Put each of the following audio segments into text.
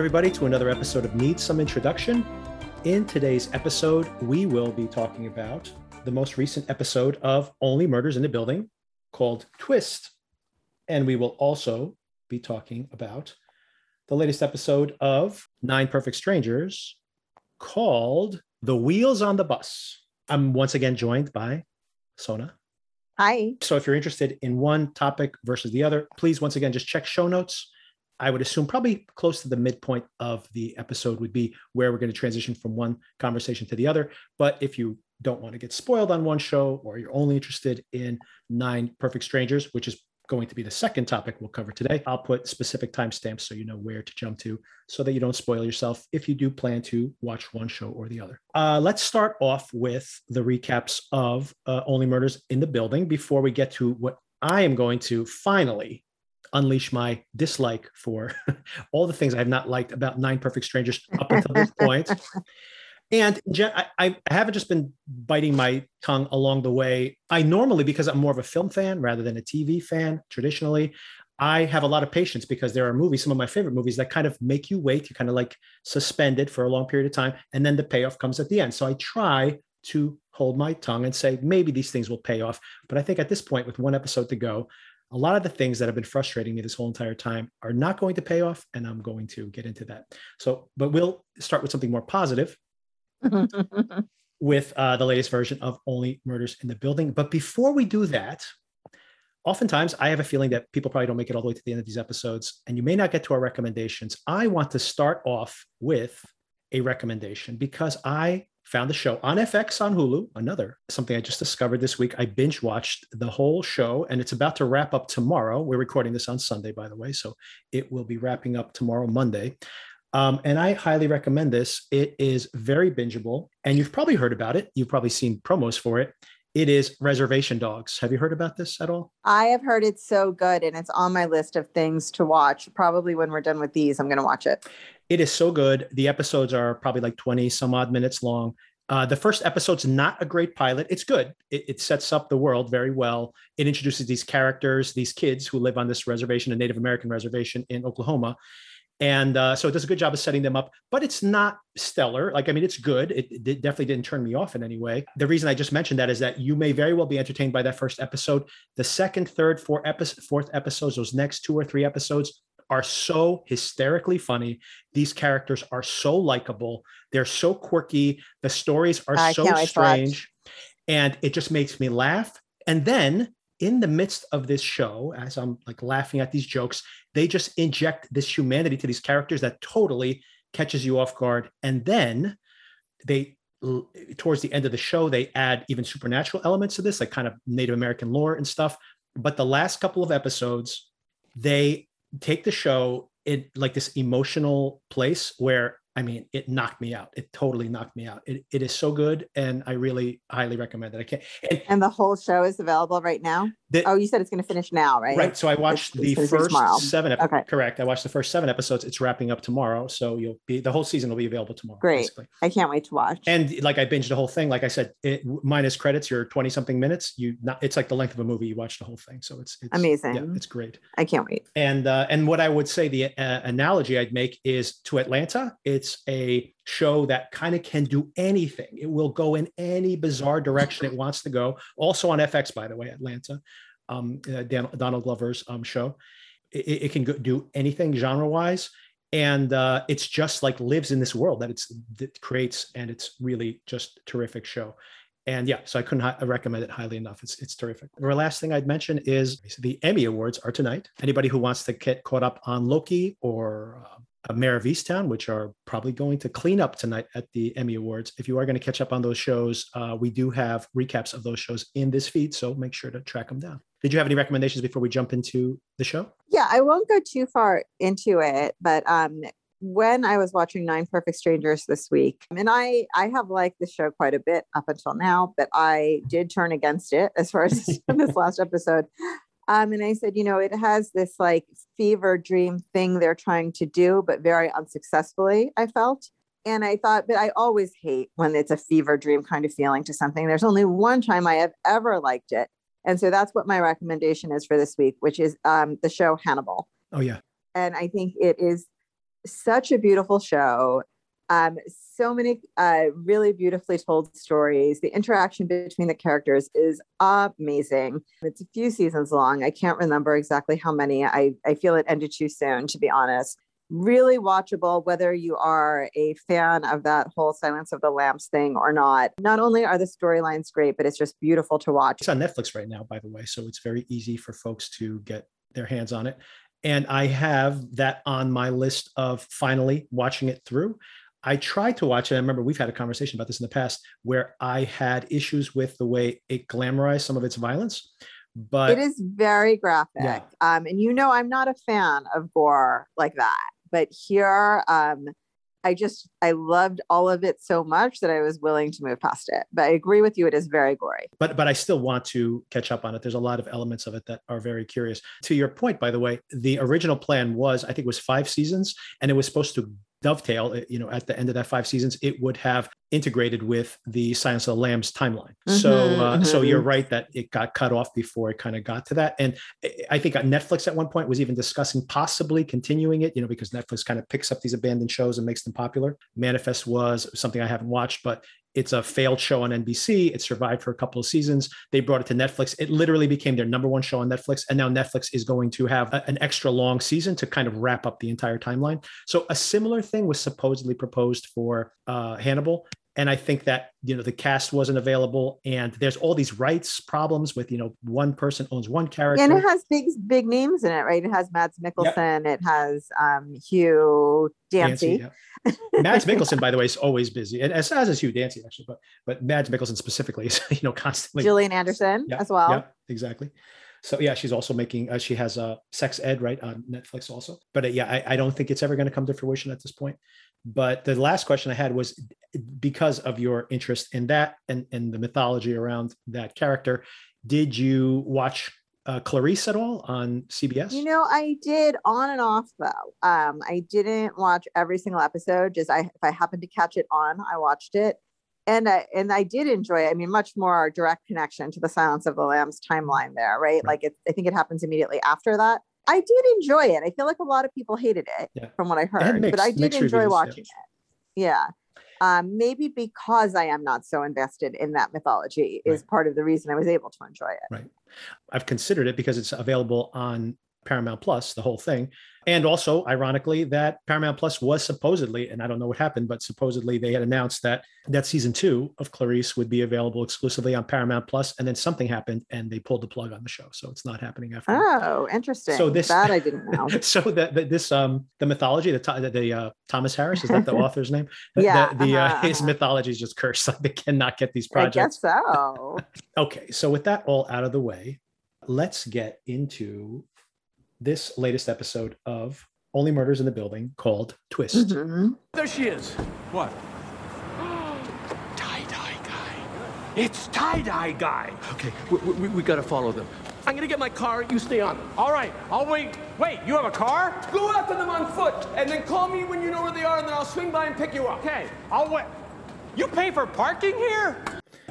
Everybody, to another episode of Need Some Introduction. In today's episode, we will be talking about the most recent episode of Only Murders in the Building called Twist. And we will also be talking about the latest episode of Nine Perfect Strangers called The Wheels on the Bus. I'm once again joined by Sona. Hi. So if you're interested in one topic versus the other, please once again just check show notes. I would assume probably close to the midpoint of the episode would be where we're going to transition from one conversation to the other. But if you don't want to get spoiled on one show or you're only interested in Nine Perfect Strangers, which is going to be the second topic we'll cover today. I'll put specific timestamps so you know where to jump to so that you don't spoil yourself if you do plan to watch one show or the other. Uh, let's start off with the recaps of uh, Only Murders in the Building before we get to what I am going to finally unleash my dislike for all the things I have not liked about Nine Perfect Strangers up until this point. And I, haven't just been biting my tongue along the way. I normally, because I'm more of a film fan rather than a TV fan traditionally, I have a lot of patience because there are movies, some of my favorite movies that kind of make you wait. You kind of like suspended for a long period of time. And then the payoff comes at the end. So I try to hold my tongue and say, maybe these things will pay off. But I think at this point, with one episode to go, a lot of the things that have been frustrating me this whole entire time are not going to pay off. And I'm going to get into that. So, but we'll start with something more positive with uh, the latest version of Only Murders in the Building. But before we do that, oftentimes I have a feeling that people probably don't make it all the way to the end of these episodes, and you may not get to our recommendations. I want to start off with a recommendation because I found the show on FX on Hulu, another something I just discovered this week. I binge watched the whole show and it's about to wrap up tomorrow. We're recording this on Sunday, by the way. So it will be wrapping up tomorrow, Monday. Um, and I highly recommend this. It is very bingeable, and you've probably heard about it. You've probably seen promos for it. It is Reservation Dogs. Have you heard about this at all? I have heard it's so good, and it's on my list of things to watch. Probably when we're done with these, I'm going to watch it. It is so good. The episodes are probably like 20 some odd minutes long. Uh, the first episode's not a great pilot. It's good. It, it, sets up the world very well. It introduces these characters, these kids who live on this reservation, a Native American reservation in Oklahoma, and uh, so it does a good job of setting them up but it's not stellar like i mean it's good it, it, definitely didn't turn me off in any way the reason i just mentioned that is that you may very well be entertained by that first episode the second third fourth, episode, fourth episodes those next two or three episodes are so hysterically funny. These characters are so likable. They're so quirky. The stories are I so strange. And it just makes me laugh. And then in the midst of this show, as I'm like laughing at these jokes, they just inject this humanity to these characters that totally catches you off guard. And then they, towards the end of the show, they add even supernatural elements to this, like kind of Native American lore and stuff. But the last couple of episodes, they take the show in like this emotional place where I mean, it knocked me out. It totally knocked me out. It, it is so good, and I really highly recommend it. I can't. And, and the whole show is available right now. The, oh, you said it's going to finish now, right? Right. So I watched it's, the it's first seven. Ep- okay. Correct. I watched the first seven episodes. It's wrapping up tomorrow, so you'll be the whole season will be available tomorrow. Great. Basically. I can't wait to watch. And like I binged the whole thing. Like I said, it, minus credits, you're twenty something minutes. You not. It's like the length of a movie. You watch the whole thing, so it's, it's amazing. Yeah, it's great. I can't wait. And uh, and what I would say the uh, analogy I'd make is to Atlanta. It's a show that kind of can do anything. It will go in any bizarre direction it wants to go. Also on FX, by the way, Atlanta, um, uh, Dan, Donald Glover's um, show. It, it, can go, do anything genre wise. And uh, it's just like lives in this world that it's that creates, and it's really just terrific show. And yeah, so I couldn't recommend it highly enough. It's it's terrific. The last thing I'd mention is the Emmy Awards are tonight. Anybody who wants to get caught up on Loki or uh, uh, Mare of Easttown, which are probably going to clean up tonight at the Emmy Awards. If you are going to catch up on those shows, uh, we do have recaps of those shows in this feed, so make sure to track them down. Did you have any recommendations before we jump into the show? Yeah, I won't go too far into it, but um, when I was watching Nine Perfect Strangers this week, and I I have liked the show quite a bit up until now, but I did turn against it as far as this last episode. Um, and I said, you know, it has this like fever dream thing they're trying to do, but very unsuccessfully, I felt. And I thought, but I always hate when it's a fever dream kind of feeling to something. There's only one time I have ever liked it. And so that's what my recommendation is for this week, which is um, the show Hannibal. Oh, yeah. And I think it is such a beautiful show. Um, so many uh, really beautifully told stories. The interaction between the characters is amazing. It's a few seasons long. I can't remember exactly how many. I, I feel it ended too soon, to be honest. Really watchable, whether you are a fan of that whole Silence of the Lambs thing or not. Not only are the storylines great, but it's just beautiful to watch. It's on Netflix right now, by the way. So it's very easy for folks to get their hands on it. And I have that on my list of finally watching it through. I tried to watch it. I remember we've had a conversation about this in the past where I had issues with the way it glamorized some of its violence. But it is very graphic. Yeah. Um, and you know, I'm not a fan of gore like that. But here, um, I just I loved all of it so much that I was willing to move past it. But I agree with you; it is very gory. but but I still want to catch up on it. There's a lot of elements of it that are very curious. To your point, by the way, the original plan was I think it was five seasons, and it was supposed to dovetail. uh, You know, at the end of that five seasons, it would have integrated with the Silence of the Lambs timeline. so Mhm, uh, so mhm. you're right that it got cut off before it kind of got to that. And I think Netflix at one point was even discussing possibly continuing it. You know, because Netflix kind of picks up these abandoned shows and makes them popular. Manifest was something I haven't watched, but it's a failed show on NBC. It survived for a couple of seasons. They brought it to Netflix. It literally became their number one show on Netflix. And now Netflix is going to have a- an extra long season to kind of wrap up the entire timeline. So a similar thing was supposedly proposed for uh, Hannibal. And I think that, you know, the cast wasn't available and there's all these rights problems with, you know, one person owns one character. And it has big big names in it, right? It has Mads Mikkelsen. It has um, Hugh Dancy. yeah. Mads Mikkelsen, by the way, is always busy, and as as is Hugh Dancy actually, but but Mads Mikkelsen specifically is you know constantly. Gillian Anderson Yeah, as well. Yeah, exactly. So yeah, she's also making. Uh, she has a uh, Sex Ed right on Netflix also. But uh, yeah, I, I don't think it's ever going to come to fruition at this point. But the last question I had was because of your interest in that and and the mythology around that character. Did you watch uh, Clarice at all on CBS? You know, I did on and off though. Um, I didn't watch every single episode. Just I, if I happened to catch it on, I watched it, and I and I did enjoy it. I mean, much more our direct connection to the Silence of the Lambs timeline there, right? Right. Like it, I think it happens immediately after that. I did enjoy it. I feel like a lot of people hated it, Yeah. from what I heard, but I did enjoy reviews, yeah. watching it. Yeah. Um, maybe because I am not so invested in that mythology is part of the reason I was able to enjoy it. Right. I've considered it because it's available on Paramount Plus, the whole thing. And also, ironically, that Paramount Plus was supposedly, and I don't know what happened, but supposedly they had announced that that season two of Clarice would be available exclusively on Paramount Plus, and then something happened and they pulled the plug on the show, so it's not happening after. Oh, interesting. So this- that I didn't know. so that the, this um the mythology the the, the uh, Thomas Harris is that the author's name? The- Yeah, the, the uh, uh-huh, his uh-huh. mythology is just cursed. Like they cannot get these projects. I guess so. Okay, so with that all out of the way, let's get into this latest episode of Only Murders in the Building called Twist. Mhm. There she is. What? Tie dye guy. It's tie dye guy. Okay, we, we, we gotta follow them. I'm gonna get my car, you stay on them. All right, I'll wait. Wait, you have a car? Go after them on foot, and then call me when you know where they are, and then I'll swing by and pick you up. Okay, I'll wait. You pay for parking here?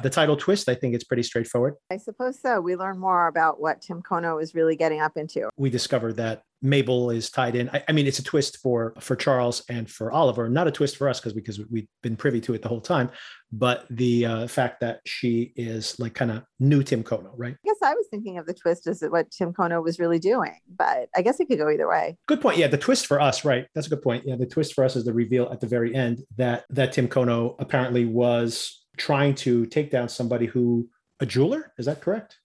The title Twist, I think it's pretty straightforward. I suppose so. We learn more about what Tim Kono is really getting up into. We discover that Mabel is tied in. I, I mean, it's a twist for for Charles and for Oliver, not a twist for us because because we've been privy to it the whole time. But the uh, fact that she is like kind of new Tim Kono, right? I guess I was thinking of the twist as what Tim Kono was really doing, but I guess it could go either way. Good point. Yeah, the twist for us, right? That's a good point. Yeah, the twist for us is the reveal at the very end that that Tim Kono apparently was trying to take down somebody who a jeweler. Is that correct?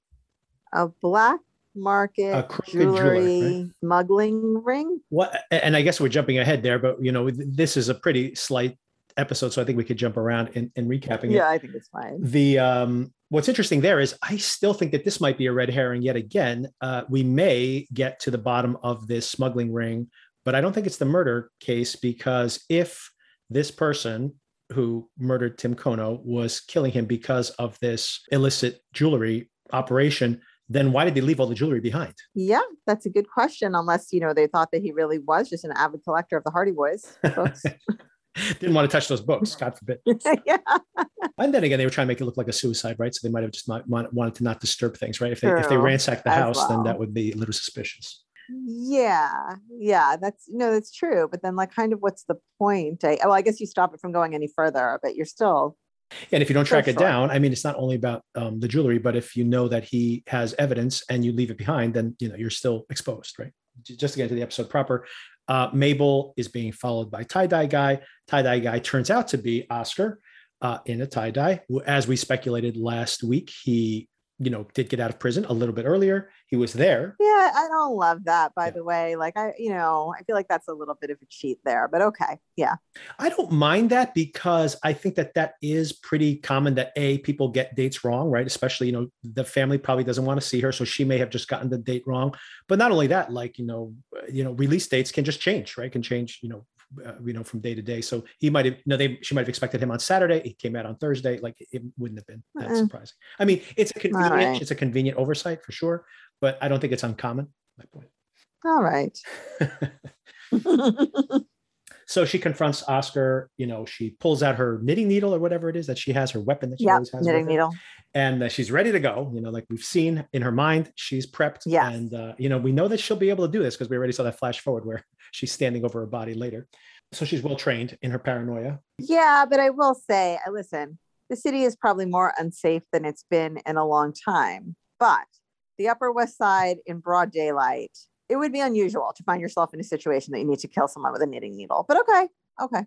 A black market A crooked jeweler, jewelry right? smuggling ring. What? And I guess we're jumping ahead there, but you know, this is a pretty slight episode, so I think we could jump around and, in recapping it. Yeah, I think it's fine. The um, what's interesting there is I still think that this might be a red herring yet again. Uh, we may get to the bottom of this smuggling ring, but I don't think it's the murder case because if this person who murdered Tim Kono was killing him because of this illicit jewelry operation, then why did they leave all the jewelry behind? Yeah, that's a good question. Unless you know they thought that he really was just an avid collector of the Hardy Boys books. Didn't want to touch those books, God forbid. yeah, And then again, they were trying to make it look like a suicide, right? So they might have just not wanted to not disturb things, right? If they if they ransacked the as house, then that would be a little suspicious. Yeah, yeah, that's no, that's true. But then, like, kind of, what's the point? I, well, I guess you stop it from going any further, but you're still And if you don't track it down, I mean, it's not only about um, the jewelry, but if you know that he has evidence and you leave it behind, then you know you're still exposed, right? Just to get into the episode proper, uh, Mabel is being followed by tie dye guy. Tie dye guy turns out to be Oscar uh, in a tie dye. As we speculated last week, he you know did get out of prison a little bit earlier. He was there. Yeah, I don't love that, by Yeah. the way. Like, I, you know, I feel like that's a little bit of a cheat there, but okay. Yeah. I don't mind that because I think that that is pretty common that a people get dates wrong, right? Especially you know the family probably doesn't want to see her, so she may have just gotten the date wrong. But not only that, like you know, uh, you know, release dates can just change, right? Can change, you know, uh, you know, from day to day. So he might have, no, they she might have expected him on Saturday. He came out on Thursday. Like it wouldn't have been that surprising. I mean, it's a convenient, right. it's a convenient oversight for sure, but I don't think it's uncommon. My point. All right. So she confronts Oscar. You know, she pulls out her knitting needle or whatever it is that she has, her weapon that she yeah, always has. knitting needle. And uh, she's ready to go. You know, like we've seen in her mind, she's prepped. Yes. And, uh, you know, we know that she'll be able to do this because we already saw that flash forward where she's standing over her body later. So she's well trained in her paranoia. Yeah, but I will say, I listen, the city is probably more unsafe than it's been in a long time. But the Upper West Side in broad daylight, it would be unusual to find yourself in a situation that you need to kill someone with a knitting needle. But okay, okay.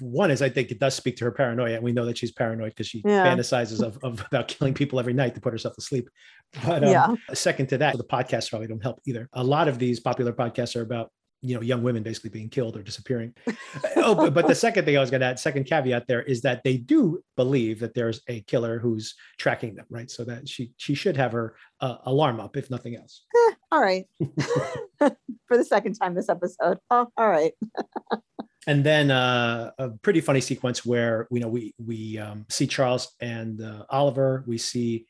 One is, I think, it does speak to her paranoia, and we know that she's paranoid because she Yeah. fantasizes of, of about killing people every night to put herself to sleep. But um, Yeah. second to that, the podcasts probably don't help either. A lot of these popular podcasts are about you know young women basically being killed or disappearing. oh, but, but the second thing I was going to add, second caveat there is that they do believe that there's a killer who's tracking them, right? So that she she should have her uh, alarm up if nothing else. All right. For the second time this episode. Oh, all right. and then uh, a pretty funny sequence where you know we we um, see Charles and uh, Oliver. We see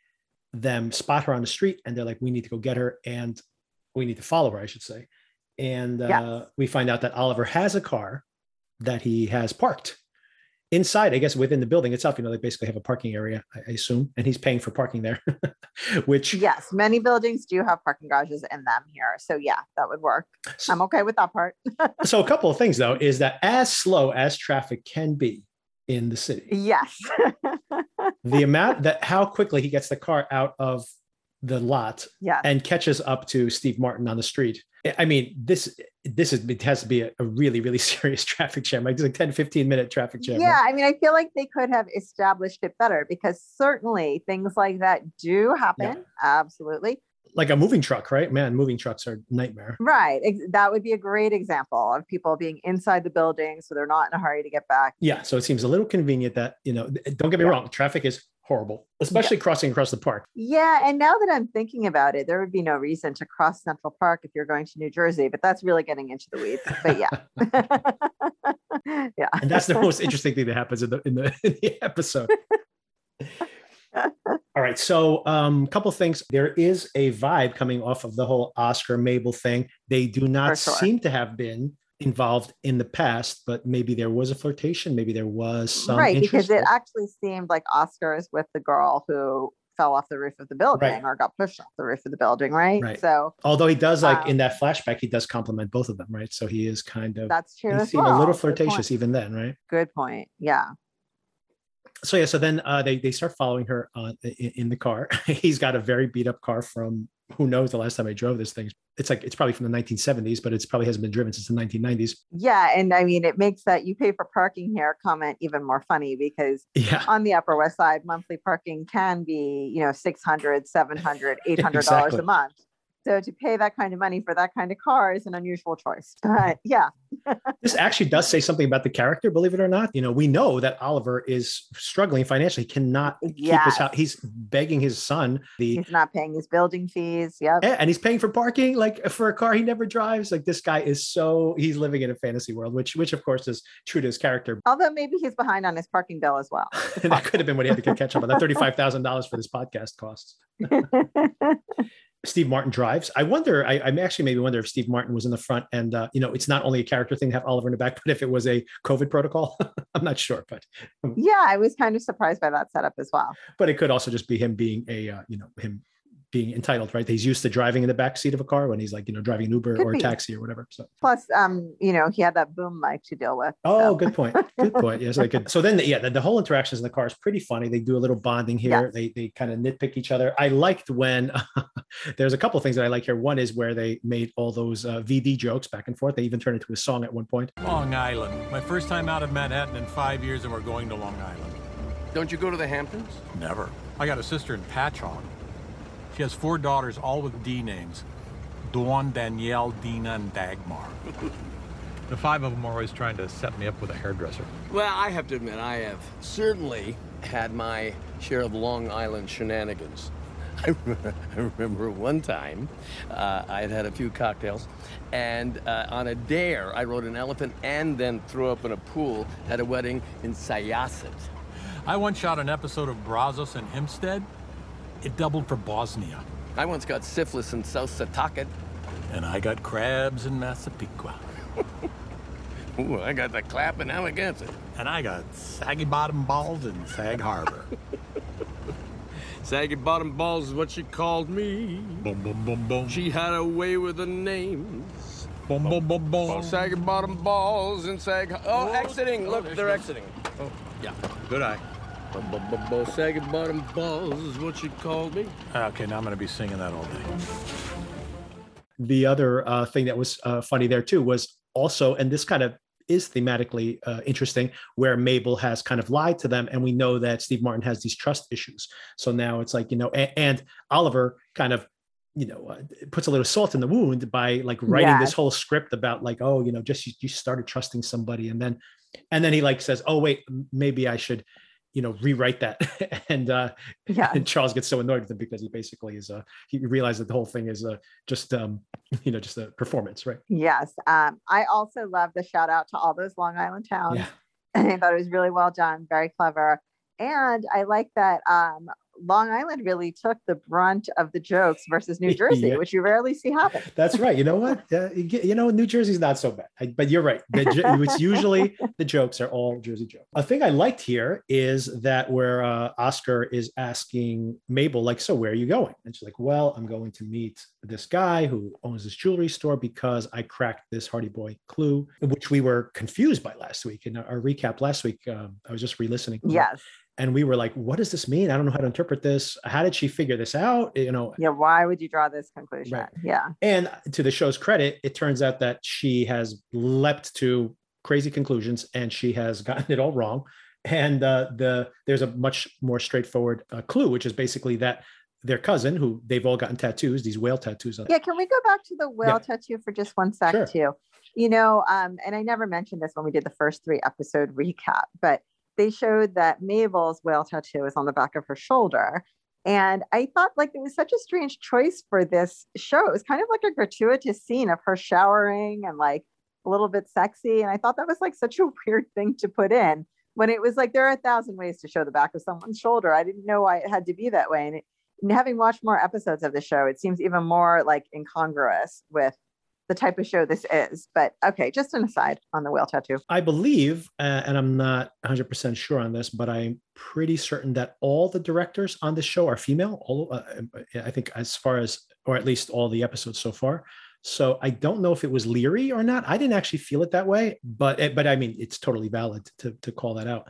them spot her on the street, and they're like, "We need to go get her," and we need to follow her, I should say. And uh, Yes. we find out that Oliver has a car that he has parked inside, I guess, within the building itself. You know, they basically have a parking area, I assume, and he's paying for parking there, which Yes, many buildings do have parking garages in them here. So yeah, that would work. I'm okay with that part. so a couple of things though is that as slow as traffic can be in the city Yes. the amount that how quickly he gets the car out of the lot yeah. and catches up to Steve Martin on the street. I mean, this this is it has to be a, a really really serious traffic jam, like like 10, 15 minute traffic jam. Yeah, I mean, I feel like they could have established it better because certainly things like that do happen. Absolutely. Like a moving truck, right? Man, moving trucks are a nightmare. Right. That would be a great example of people being inside the building so they're not in a hurry to get back. Yeah, so it seems a little convenient that you know. Don't get me Yeah. wrong, traffic is horrible, especially crossing across the park. Yeah. And now that I'm thinking about it, there would be no reason to cross Central Park if you're going to New Jersey, but that's really getting into the weeds. But yeah. yeah. and that's the most interesting thing that happens in the in the, in the episode. All right, so um, a couple things. There is a vibe coming off of the whole Oscar Mabel thing. They do not sure. seem to have been involved in the past, but maybe there was a flirtation. Maybe there was some right interest. because it actually seemed like oscar is with the girl who fell off the roof of the building or got pushed off the roof of the building right, Right. so Although he does like in Um, that flashback, he does compliment both of them, right? So he is kind of that's true he seemed well. a little flirtatious even then, right? good point yeah so yeah, so then uh, they they start following her uh, in, in the car. He's got a very beat up car from who knows the last time I drove this thing. It's like it's probably from the 1970s, but it's probably hasn't been driven since the 1990s. yeah and i mean it makes that you pay for parking here comment even more funny because Yeah, on the upper west side monthly parking can be you know 600 700 800 dollars Exactly. a month so to pay that kind of money for that kind of car is an unusual choice but yeah this actually does say something about the character. Believe it or not, you know we know that Oliver is struggling financially. He cannot keep his house. He's begging his son the he's not paying his building fees Yeah, and he's paying for parking like for a car he never drives. Like this guy is so he's living in a fantasy world, which which of course is true to his character. although maybe he's behind on his parking bill as well that could have been what he had to catch up on. That thirty-five thousand dollars for this podcast costs. Steve Martin drives. I wonder. I, I actually maybe wonder if Steve Martin was in the front, and uh, you know, it's not only a character thing to have Oliver in the back, but if it was a COVID protocol, I'm not sure, but yeah, I was kind of surprised by that setup as well. but it could also just be him being a uh, you know him being entitled, right? He's used to driving in the back seat of a car when he's like, you know, driving an Uber Could or a taxi or whatever. So, Plus, um, you know, he had that boom mic to deal with. oh, so. good point. Good point. Yes, I could. So then, yeah, the, the whole interactions in the car is pretty funny. They do a little bonding here. Yes. They they kind of nitpick each other. I liked when there's a couple of things that I like here. One is where they made all those uh, VD jokes back and forth. They even turned it into a song at one point. Long Island. My first time out of Manhattan in five years, and we're going to Long Island. Don't you go to the Hamptons? Never. I got a sister in Patchogue. She has four daughters, all with D names Dawn, Danielle, Dina, and Dagmar. The five of them are always trying to set me up with a hairdresser. Well, I have to admit, I have certainly had my share of Long Island shenanigans. I remember, I remember one time uh, I had had a few cocktails, and uh, on a dare, I rode an elephant and then threw up in a pool at a wedding in Syosset. I once shot an episode of Brazzos in Hempstead. It doubled for Bosnia. I once got syphilis in South Setauket. And I got crabs in Massapequa. Ooh, I got the clap in Amagansett. And I got saggy bottom balls in Sag Harbor. Saggy bottom balls is what she called me. boom, boom, boom, boom. She had a way with the names. boom, boom, boom, boom. Saggy bottom balls and sag. Oh, Oh, exiting! oh, Look, there she they're goes. exiting. Oh, yeah. Good eye. Bu-bu-bu-bu, bottom balls is what she called me. Okay, now I'm going to be singing that all day. The other uh, thing that was uh, funny there too was also, and this kind of is thematically uh, interesting, where Mabel has kind of lied to them, and we know that Steve Martin has these trust issues. So now it's like you know, and, and Oliver kind of you know uh, puts a little salt in the wound by like writing this whole script about like oh you know just you, you started trusting somebody and then and then he like says oh wait maybe I should you know rewrite that and uh Yeah. and Charles gets so annoyed with him because he basically is uh he realized that the whole thing is uh just um you know just a performance right Yes. Um, I also love the shout out to all those Long Island towns. yeah I thought it was really well done, very clever. And I like that um, Long Island really took the brunt of the jokes versus New Jersey, Yeah. which you rarely see happen. that's right. You know what? Uh, you know new jersey's not so bad. I, but you're right. The, it's usually the jokes are all jersey jokes. A thing i liked here is that where uh, oscar is asking mabel like so where are you going? And she's like well i'm going to meet this guy who owns this jewelry store because i cracked this hardy boy clue which we were confused by last week. In our recap last week um, i was just re-listening. Yes. And we were like what does this mean i don't know how to interpret this how did she figure this out you know Yeah. Why would you draw this conclusion? Right. Yeah. and to the show's credit it turns out that she has leapt to crazy conclusions and she has gotten it all wrong and uh, the there's a much more straightforward uh, clue which is basically that their cousin who they've all gotten tattoos these whale tattoos on Yeah. Can we go back to the whale tattoo for just one sec, Sure. too? You know, um, and I never mentioned this when we did the first three episode recap, but they showed that Mabel's whale tattoo is on the back of her shoulder. And I thought like it was such a strange choice for this show. It was kind of like a gratuitous scene of her showering and like a little bit sexy. And I thought that was like such a weird thing to put in when it was like there are a thousand ways to show the back of someone's shoulder. I didn't know why it had to be that way. And, it, and having watched more episodes of the show, it seems even more like incongruous with the type of show this is. But okay, just an aside on the whale tattoo. I believe, uh, and I'm not 100% sure on this, but I'm pretty certain that all the directors on the show are female. All uh, I think, as far as, or at least all the episodes so far. So I don't know if it was leery or not. I didn't actually feel it that way, but eh, but I mean, it's totally valid to to call that out.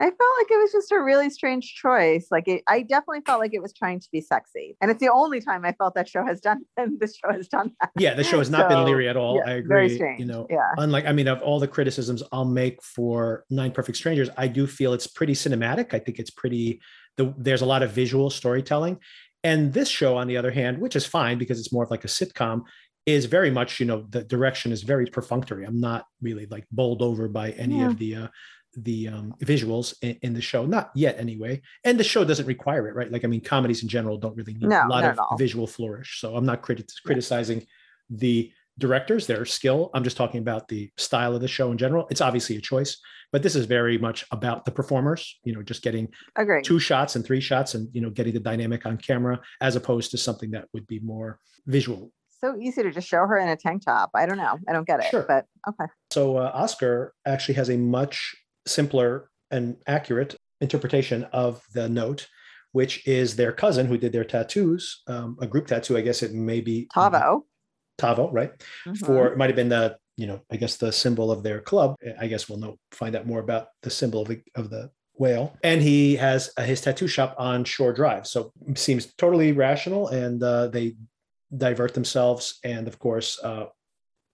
I felt like it was just a really strange choice. Like it, I definitely felt like it was trying to be sexy, and it's the only time I felt that show has done. And this show has done that. Yeah, the show has not been leery at all. yeah, I very agree. strange. You know, Yeah. unlike I mean, of all the criticisms I'll make for Nine Perfect Strangers, I do feel it's pretty cinematic. I think it's pretty. The, there's a lot of visual storytelling, and this show, on the other hand, which is fine because it's more of like a sitcom, is very much you know the direction is very perfunctory. I'm not really like bowled over by any Yeah. of the. Uh, the um, visuals in, in the show, not yet anyway, and the show doesn't require it, right? Like, I mean, comedies in general don't really need No, a lot of visual flourish. So I'm not criti- criticizing the directors, their skill. I'm just talking about the style of the show in general. It's obviously a choice, but this is very much about the performers, you know, just getting Agree. two shots and three shots and, you know, getting the dynamic on camera as opposed to something that would be more visual. So easy to just show her in a tank top. I don't know. I don't get it. Sure. But okay. So uh, Oscar actually has a much simpler and accurate interpretation of the note, which is their cousin who did their tattoos, um, a group tattoo. I guess it may be Tavo. Tavo, right? Mhm. For it might have been the you know I guess the symbol of their club. I guess we'll know find out more about the symbol of the of the whale. And he has uh, his tattoo shop on Shore Drive, so seems totally rational. And uh, they divert themselves, and of course, uh,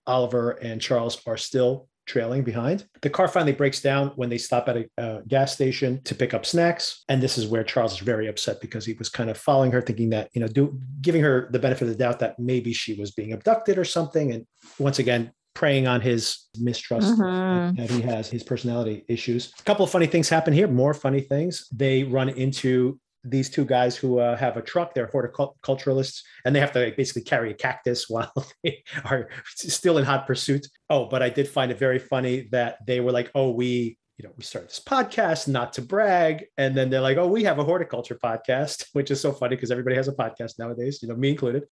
Oliver and Charles are still trailing behind. The car finally breaks down when they stop at a, uh gas station to pick up snacks. And this is where Charles is very upset because he was kind of following her, thinking that, you know, do, giving her the benefit of the doubt that maybe she was being abducted or something. And once again, preying on his mistrust Mhm. that he has, his personality issues. A couple of funny things happen here, more funny things. They run into these two guys who uh, have a truck. They're horticulturalists, and they have to basically carry a cactus while they are still in hot pursuit. Oh, but I did find it very funny that they were like, "Oh, we." You know, we started this podcast not to brag, and then they're like, "Oh, we have a horticulture podcast," which is so funny because everybody has a podcast nowadays. You know, me included.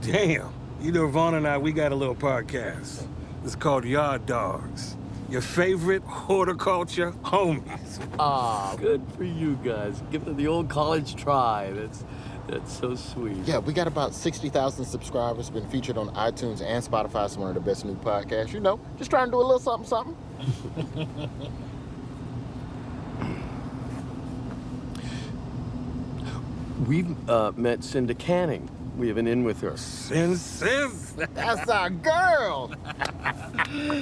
Damn. You know, Vaughn and I, we got a little podcast. It's called Yard Dogs. Your favorite horticulture homies. Ah, good for you guys. Give it the old college try. That's that's so sweet. Yeah, we got about 60,000 subscribers, been featured on iTunes and Spotify as one of the best new podcasts. You know, just trying to do a little something, something. We've uh, met Cinda Canning. We have an in with her. Sin Sin. That's our girl.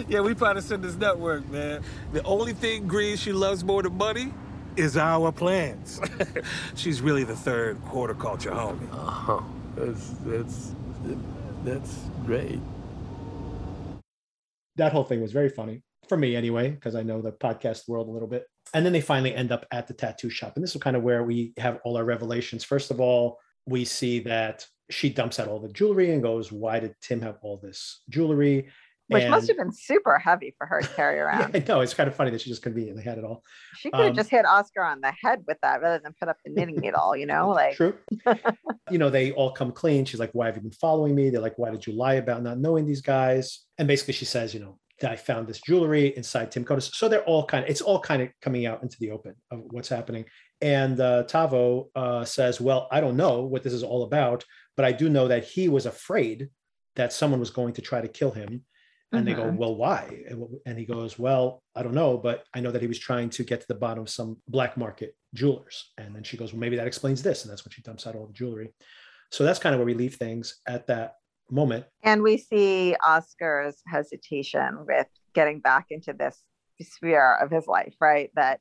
Yeah, we part of Cinda's network, man. The only thing green she loves more than money is our plants. She's really the third horticulture homie. Oh, that's that's that's great. that whole thing was very funny for me anyway because i know the podcast world a little bit and then they finally end up at the tattoo shop and this is kind of where we have all our revelations first of all we see that she dumps out all the jewelry and goes why did tim have all this jewelry Which must have been super heavy for her to carry yeah, around. i know it's kind of funny that she just conveniently had it all She could have Um, just hit Oscar on the head with that rather than put up the knitting needle, you know? Like True. you know, they all come clean. She's like, Why have you been following me? They're like, Why did you lie about not knowing these guys? And basically she says, you know, that I found this jewelry inside Tim Kono's. So they're all kind of, it's all kind of coming out into the open of what's happening. And uh, Tavo uh, says, Well, I don't know what this is all about, but I do know that he was afraid that someone was going to try to kill him. And they go, Mhm. Well, why? And he goes, Well, I don't know, but I know that he was trying to get to the bottom of some black market jewelers. And then she goes, Well, maybe that explains this. And that's when she dumps out all the jewelry. So that's kind of where we leave things at that moment. And we see Oscar's hesitation with getting back into this sphere of his life, right? That,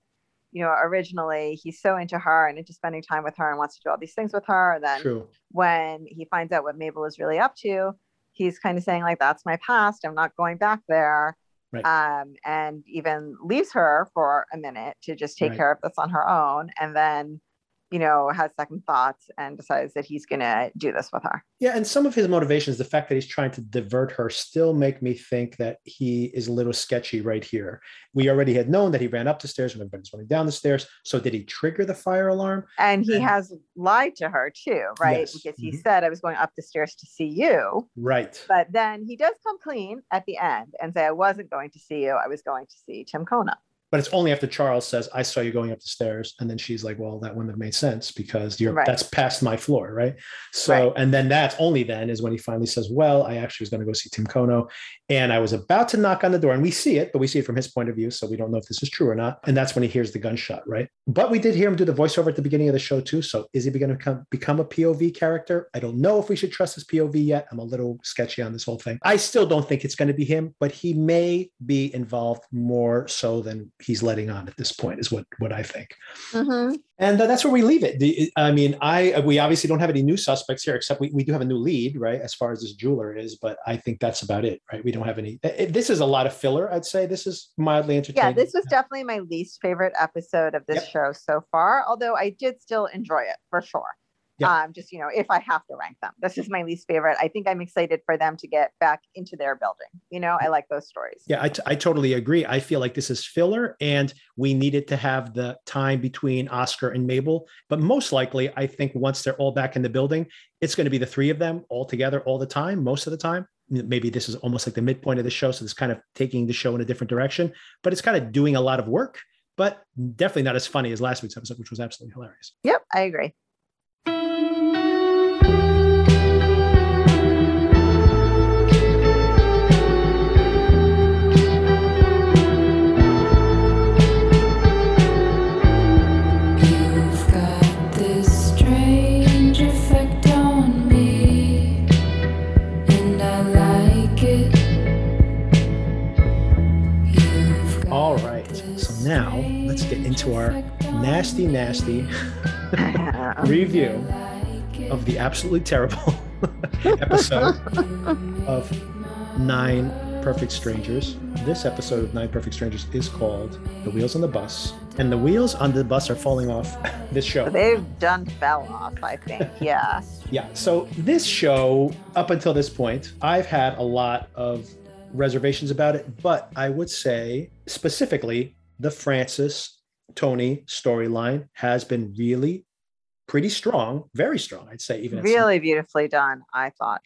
you know, originally he's so into her and into spending time with her and wants to do all these things with her. And then True. when he finds out what Mabel is really up to, he's kind of saying, like, that's my past. I'm not going back there. Right. Um, and even leaves her for a minute to just take Right. care of this on her own. And then, you know, has second thoughts and decides that he's going to do this with her. Yeah. And some of his motivations, the fact that he's trying to divert her, still make me think that he is a little sketchy right here. We already had known that he ran up the stairs when everybody's running down the stairs. So did he trigger the fire alarm? And he And- has lied to her too, right? Yes. Because he Mhm. said, I was going up the stairs to see you. Right. But then he does come clean at the end and say, I wasn't going to see you. I was going to see Tim Kono. But it's only after Charles says, I saw you going up the stairs. And then she's like, Well, that wouldn't have made sense because you're Right. that's past my floor, right? So, Right. and then that's only then is when he finally says, Well, I actually was going to go see Tim Kono. And I was about to knock on the door. And we see it, but we see it from his point of view. So we don't know if this is true or not. And that's when he hears the gunshot, right? But we did hear him do the voiceover at the beginning of the show too. So is he going to become, become a POV character? I don't know if we should trust his POV yet. I'm a little sketchy on this whole thing. I still don't think it's going to be him, but he may be involved more so than he's letting on at this point, is what, what I think. Mm-hmm. And uh, that's where we leave it. The, I mean, I we obviously don't have any new suspects here, except we, we do have a new lead, right? As far as this jeweler is, but I think that's about it, right? We don't have any. it- this is a lot of filler. I'd say this is mildly entertaining. Yeah, this was definitely my least favorite episode of this Yep. show so far, although I did still enjoy it for sure. Yeah. Um, just you know, if I have to rank them, this is my least favorite. I think I'm excited for them to get back into their building. You know, I like those stories. Yeah, I, t- I totally agree. I feel like this is filler, and we needed to have the time between Oscar and Mabel. But most likely, I think once they're all back in the building, it's going to be the three of them all together all the time, most of the time. Maybe this is almost like the midpoint of the show, so it's kind of taking the show in a different direction. But it's kind of doing a lot of work, but definitely not as funny as last week's episode, which was absolutely hilarious. Yep, I agree. Into our nasty, nasty review of the absolutely terrible episode of Nine Perfect Strangers. This episode of Nine Perfect Strangers is called The Wheels on the Bus. And the wheels on the bus are falling off this show. They've done fell off, I think. Yeah. Yeah. So this show, up until this point, I've had a lot of reservations about it, but I would say specifically the Francis Tony storyline has been really pretty strong, very strong, I'd say. Even at some- really beautifully done, I thought.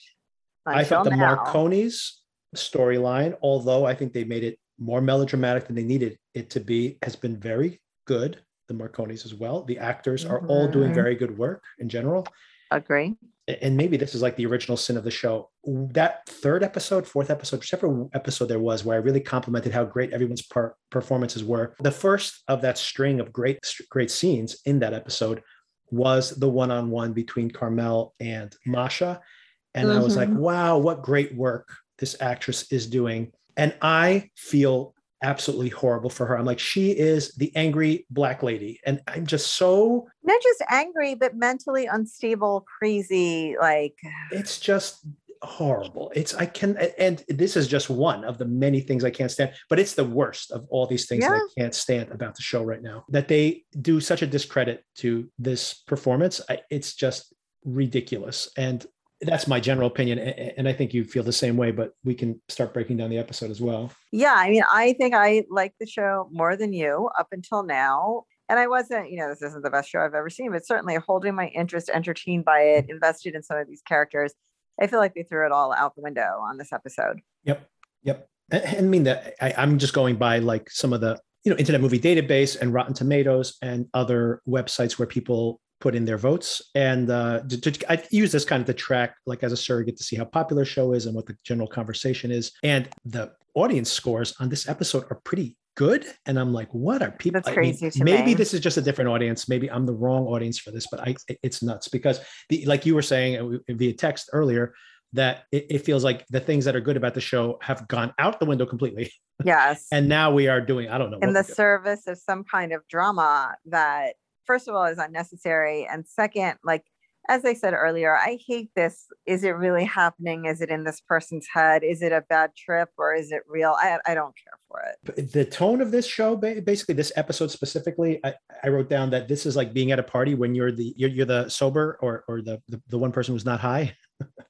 I thought the now. Marconi's storyline, although I think they made it more melodramatic than they needed it to be, has been very good. The Marconi's as well. The actors are all doing Mhm. very good work in general Agree. And maybe this is like the original sin of the show. That third episode, fourth episode, whichever episode there was, where I really complimented how great everyone's performances were. The first of that string of great, great scenes in that episode was the one-on-one between Carmel and Masha, and I was like, Mhm. "Wow, what great work this actress is doing!" And I feel absolutely horrible for her. I'm like, she is the angry black lady, and I'm just so Not just angry, but mentally unstable, crazy. Like, it's just horrible it's i can and this is just one of the many things i can't stand but it's the worst of all these things that i can't stand about the show right now that they do such a discredit to this performance I, it's just ridiculous and that's my general opinion and i think you feel the same way but we can start breaking down the episode as well yeah, I mean, I think I like the show more than you up until now. And I wasn't, you know, this isn't the best show I've ever seen, but certainly holding my interest, entertained by it, invested in some of these characters. I feel like they threw it all out the window on this episode. Yep. Yep. I, I mean that I, I'm just going by like some of the you know Internet Movie Database and Rotten Tomatoes and other websites where people put in their votes. And uh, to, to- I use this kind of to track like as a surrogate to see how popular show is and what the general conversation is. And the audience scores on this episode are pretty good. And I'm like, what are people? That's I mean, crazy to maybe me. this is just a different audience. Maybe I'm the wrong audience for this, but I it's nuts because the like you were saying uh, via text earlier that it, it feels like the things that are good about the show have gone out the window completely. Yes. And now we are doing, I don't know. in the service of some kind of drama that first of all is unnecessary and second like as i said earlier i hate this is it really happening? Is it in this person's head? Is it a bad trip or is it real? I, I don't care for it. The tone of this show, basically this episode specifically, I, I wrote down that this is like being at a party when you're the you're, you're the sober or or the, the the one person who's not high,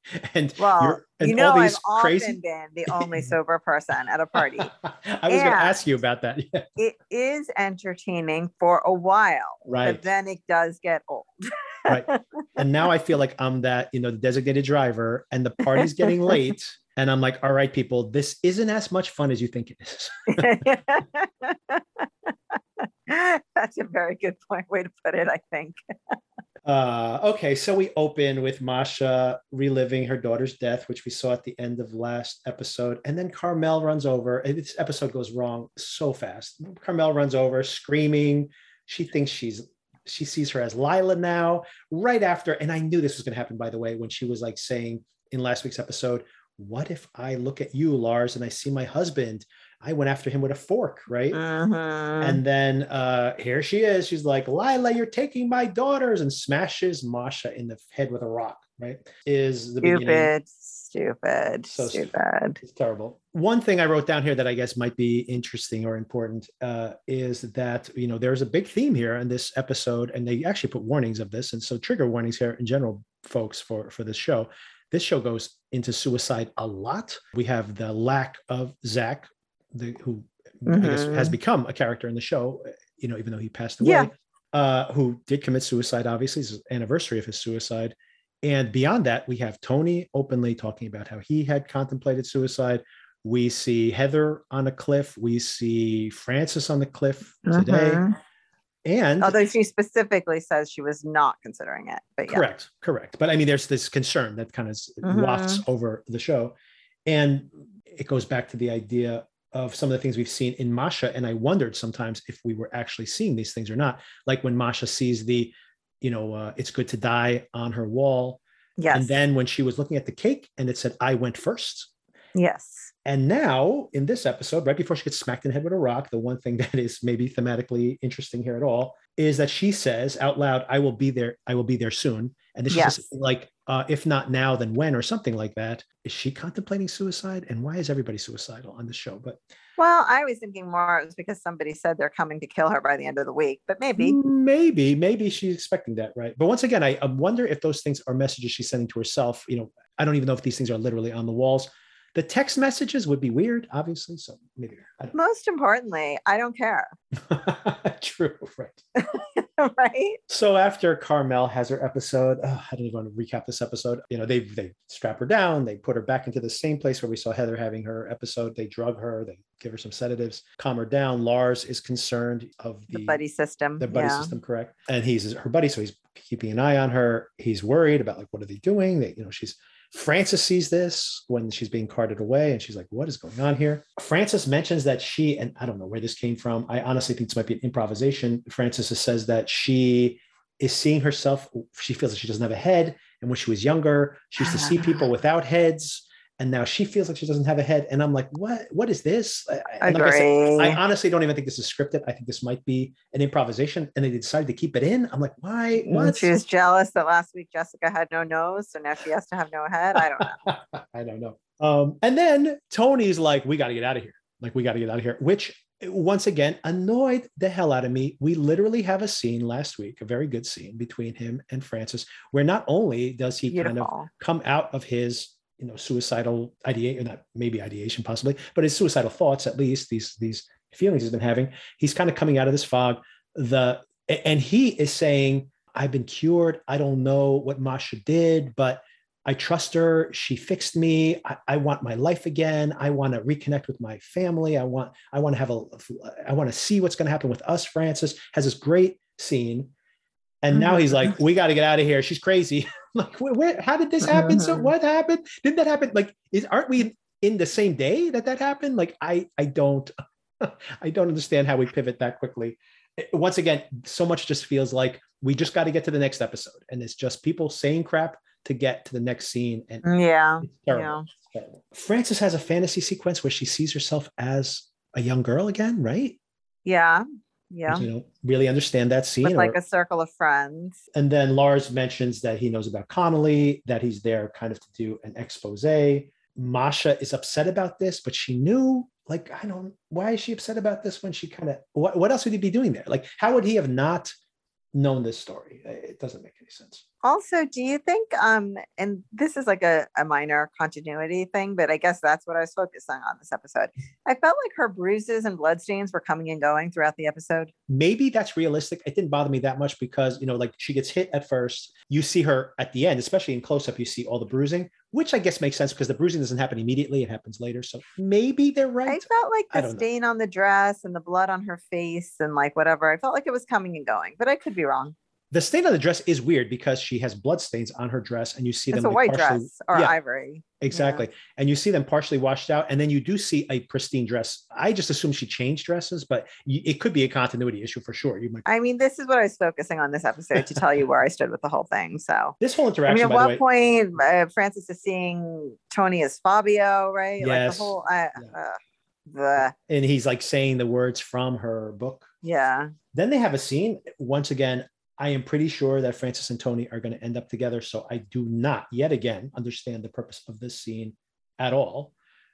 and well you're and you know i've these often been the only sober person at a party I was going to ask you about that. Yeah. it is entertaining for a while Right. but then it does get old Right. And now I feel like I'm that, you know, the designated driver and the party's getting late. And I'm like, all right, people, this isn't as much fun as you think it is. That's a very good point way to put it, I think. Uh, okay, so we open with Masha reliving her daughter's death, which we saw at the end of last episode. And then Carmel runs over. This episode goes wrong so fast. Carmel runs over screaming. She thinks she's she sees her as Lila now, right after. And I knew this was going to happen, by the way, when she was like saying in last week's episode, What if I look at you, Lars, and I see my husband? I went after him with a fork, right? Mhm. And then uh, here she is. She's like, Lila, you're taking my daughters, and smashes Masha in the head with a rock, right? Is the beginning. stupid, stupid, So stu- stupid. It's terrible. One thing I wrote down here that I guess might be interesting or important uh, is that, you know, there's a big theme here in this episode, and they actually put warnings of this. And so trigger warnings here in general, folks, for, for this show. This show goes into suicide a lot. We have the lack of Zach, the, who I guess has Mhm. become a character in the show, you know, even though he passed away, Yeah. uh, who did commit suicide, obviously, it's the anniversary of his suicide. And beyond that, we have Tony openly talking about how he had contemplated suicide. We see Heather on a cliff. We see Francis on the cliff today. Mhm. And Although she specifically says she was not considering it, but yeah. Correct, correct. But I mean, there's this concern that kind of wafts over the show. And it goes back to the idea of some of the things we've seen in Masha. And I wondered sometimes if we were actually seeing these things or not. Like when Masha sees the, you know, uh, it's good to die on her wall. Yes. And then when she was looking at the cake and it said, I went first. Yes. And now, in this episode, right before she gets smacked in the head with a rock, the one thing that is maybe thematically interesting here at all is that she says out loud, "I will be there. I will be there soon." And this Yes. is like, uh, if not now, then when, or something like that. Is she contemplating suicide? And why is everybody suicidal on the show? But Well, I was thinking more it was because somebody said they're coming to kill her by the end of the week, but maybe. maybe, maybe she's expecting that, right? But once again, I, I wonder if those things are messages she's sending to herself. You know, I don't even know if these things are literally on the walls. The text messages would be weird, obviously. So maybe I don't Most importantly, I don't care. True, right. right? So after Carmel has her episode, oh, I don't even want to recap this episode. You know, they they strap her down, they put her back into the same place where we saw Heather having her episode. They drug her, they give her some sedatives, calm her down. Lars is concerned of the, The buddy system. the buddy yeah. system, correct? And he's her buddy, so he's keeping an eye on her. He's worried about like what are they doing? That you know, she's Frances sees this when she's being carted away, and she's like, "What is going on here?" Frances mentions that she, and I don't know where this came from. I honestly think this might be an improvisation. Frances says that she is seeing herself. She feels like she doesn't have a head, and when she was younger, she used to see people without heads, and now she feels like she doesn't have a head. And I'm like, "What? What is this?" I- like I said. I honestly don't even think this is scripted. I think this might be an improvisation, and they decided to keep it in. I'm like, why? Mm, What? She was jealous that last week Jessica had no nose, so now she has to have no head. I don't know. I don't know. Um, and then Tony's like, we got to get out of here. Like, we got to get out of here, which once again annoyed the hell out of me. We literally have a scene last week, a very good scene between him and Francis, where not only does he kind of come out of his you know suicidal ideation not maybe ideation possibly but his suicidal thoughts at least these these feelings he's been having he's kind of coming out of this fog. The and he is saying i've been cured. I don't know what masha did but i trust her. She fixed me. I, I want my life again. I want to reconnect with my family. I want i want to have a i want to see what's going to happen with us francis. Has this great scene and now he's like we got to get out of here she's crazy like where, where how did this happen so Mhm. what happened Didn't that happen like is aren't we in the same day that that happened like i i don't i don't understand how we pivot that quickly Eh, once again so much just feels like we just got to get to the next episode and it's just people saying crap to get to the next scene and Yeah. it's terrible. Yeah. Terrible. frances has a fantasy sequence where she sees herself as a young girl again right Yeah. Yeah. you know really understand that scene With like or- a circle of friends. and then Lars mentions that he knows about Connolly, that he's there kind of to do an expose. Masha is upset about this, but she knew, like, I don't, why is she upset about this when she kind of, what, what else would he be doing there? Like, how would he have not known this story? It doesn't make any sense. Also, do you think um and this is like a, a minor continuity thing, but I guess that's what I was focusing on this episode. I felt like her bruises and bloodstains were coming and going throughout the episode. Maybe that's realistic. It didn't bother me that much because, you know, like she gets hit at first. You see her at the end, especially in close up, you see all the bruising, which I guess makes sense because the bruising doesn't happen immediately. It happens later. So maybe they're right. I felt like the don't know. stain on the dress and the blood on her face and like whatever. I felt like it was coming and going, but I could be wrong. The stain on the dress is weird because she has blood stains on her dress, and you see them. It's them a like, white dress or yeah, ivory. exactly, and you see them partially washed out, and then you do see a pristine dress. I just assume she changed dresses, but it could be a continuity issue for sure. You might. I mean, this is what I was focusing on this episode to tell you where I stood with the whole thing. So This whole I mean, at by the what way, point uh, Francis is seeing Tony as Fabio, right? Like Yes. the whole, I, Yeah. uh, the and he's like saying the words from her book. yeah, Then they have a scene. Once again, I am pretty sure that Francis and Tony are going to end up together. So I do not yet again understand the purpose of this scene at all,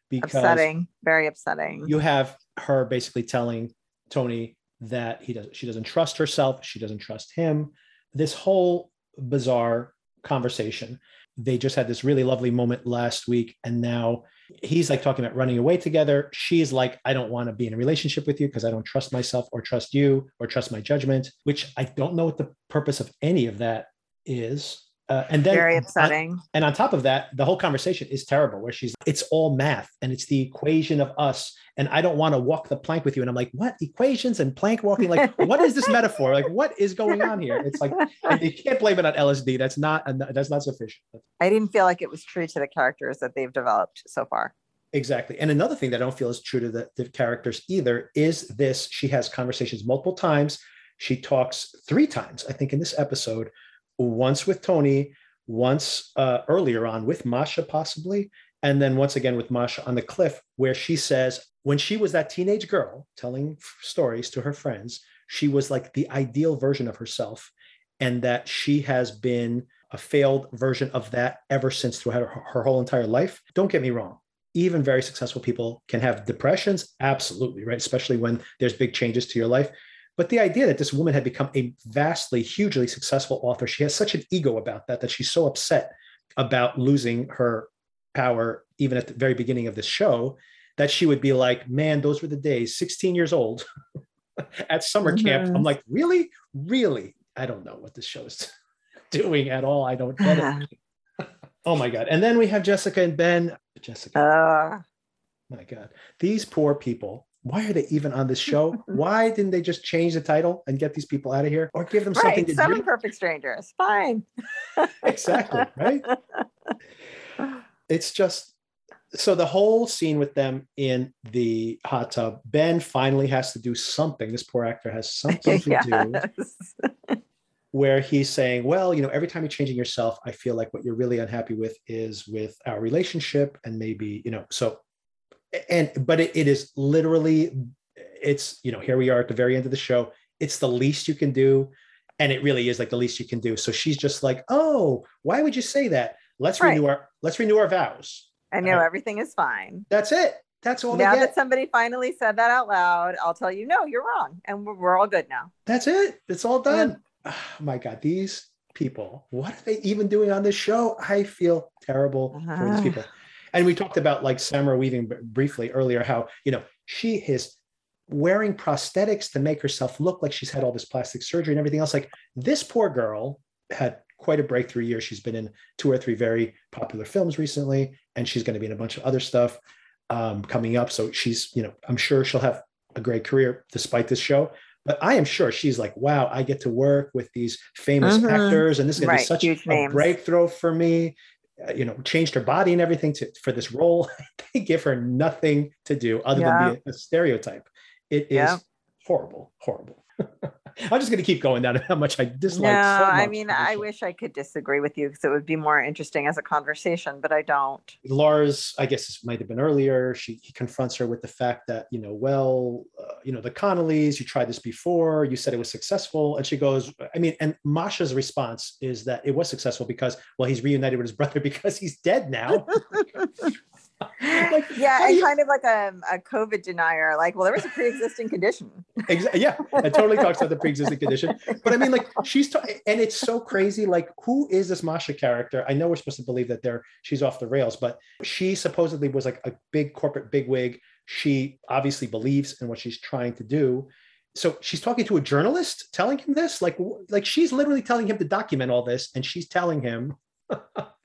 because upsetting, very upsetting. you have her basically telling Tony that he does she doesn't trust herself, she doesn't trust him. This whole bizarre conversation. They just had this really lovely moment last week, and now he's like talking about running away together. She's like, I don't want to be in a relationship with you because I don't trust myself or trust you or trust my judgment, which I don't know what the purpose of any of that is. Uh, and then very on- upsetting. and on top of that, the whole conversation is terrible, where she's, it's all math and it's the equation of us. And I don't want to walk the plank with you. And I'm like, what equations and plank walking? Like, what is this metaphor? Like, what is going on here? It's like, you can't blame it on LSD. That's not, that's not sufficient. I didn't feel like it was true to the characters that they've developed so far. Exactly. And another thing that I don't feel is true to the, the characters either is this she has conversations multiple times. She talks three times, I think, in this episode once with Tony, once uh, earlier on with Masha, possibly, And then once again with Masha on the cliff, where she says, when she was that teenage girl telling stories to her friends, she was like the ideal version of herself. And that she has been a failed version of that ever since throughout her, her whole entire life. Don't get me wrong. Even very successful people can have depressions. Absolutely, right? Especially when there's big changes to your life. But the idea that this woman had become a vastly, hugely successful author, she has such an ego about that, that she's so upset about losing her power, even at the very beginning of this show, that she would be like, man, those were the days, 16 years old at summer camp. Mhm. I'm like, really? Really? I don't know what this show is doing at all. I don't get it. oh my God. And then we have Jessica and Ben. Jessica, Uh, my God, these poor people. Why are they even on this show? Why didn't they just change the title and get these people out of here or give them something right. to Seven do? perfect strangers. Fine. exactly right it's just so the whole scene with them in the hot tub ben finally has to do something this poor actor has something to do where he's saying well you know every time you're changing yourself i feel like what you're really unhappy with is with our relationship and maybe you know so and but it, it is literally it's you know here we are at the very end of the show it's the least you can do and it really is like the least you can do so she's just like oh why would you say that let's Right. renew our let's renew our vows I know Right. everything is fine. that's it that's all now that somebody finally said that out loud, I'll tell you, no, you're wrong. And we're, we're all good now. that's it it's all done oh my god these people what are they even doing on this show i feel terrible for these Ah. people and we talked about like Samara Weaving briefly earlier, how you know she is wearing prosthetics to make herself look like she's had all this plastic surgery and everything else. Like this poor girl had quite a breakthrough year. She's been in two or three very popular films recently, and she's going to be in a bunch of other stuff um, coming up. So she's, you know, I'm sure she'll have a great career despite this show. But I am sure she's like, wow, I get to work with these famous Mhm. actors, and this is going to be such huge a names. breakthrough for me Uh, you know, changed her body and everything to for this role. they give her nothing to do other than be a, a stereotype. It is Yeah. horrible, horrible. I'm just going to keep going down how much I dislike. no, so I mean, I wish I could disagree with you because it would be more interesting as a conversation, but I don't. Lars, I guess this might have been earlier. She he confronts her with the fact that you know, well, uh, you know, the Connollys, you tried this before, you said it was successful, and she goes, I mean, and Masha's response is that it was successful because, well, he's reunited with his brother because he's dead now. Like, Yeah, and you- kind of like a, a COVID denier, like, well, there was a pre-existing condition. Exactly. Yeah, it totally talks about the pre-existing condition. But I mean, like she's ta- and it's so crazy. Like, who is this Masha character? I know we're supposed to believe that they're she's off the rails, but she supposedly was like a big corporate bigwig. She obviously believes in what she's trying to do. So she's talking to a journalist, telling him this. Like, like she's literally telling him to document all this, and she's telling him.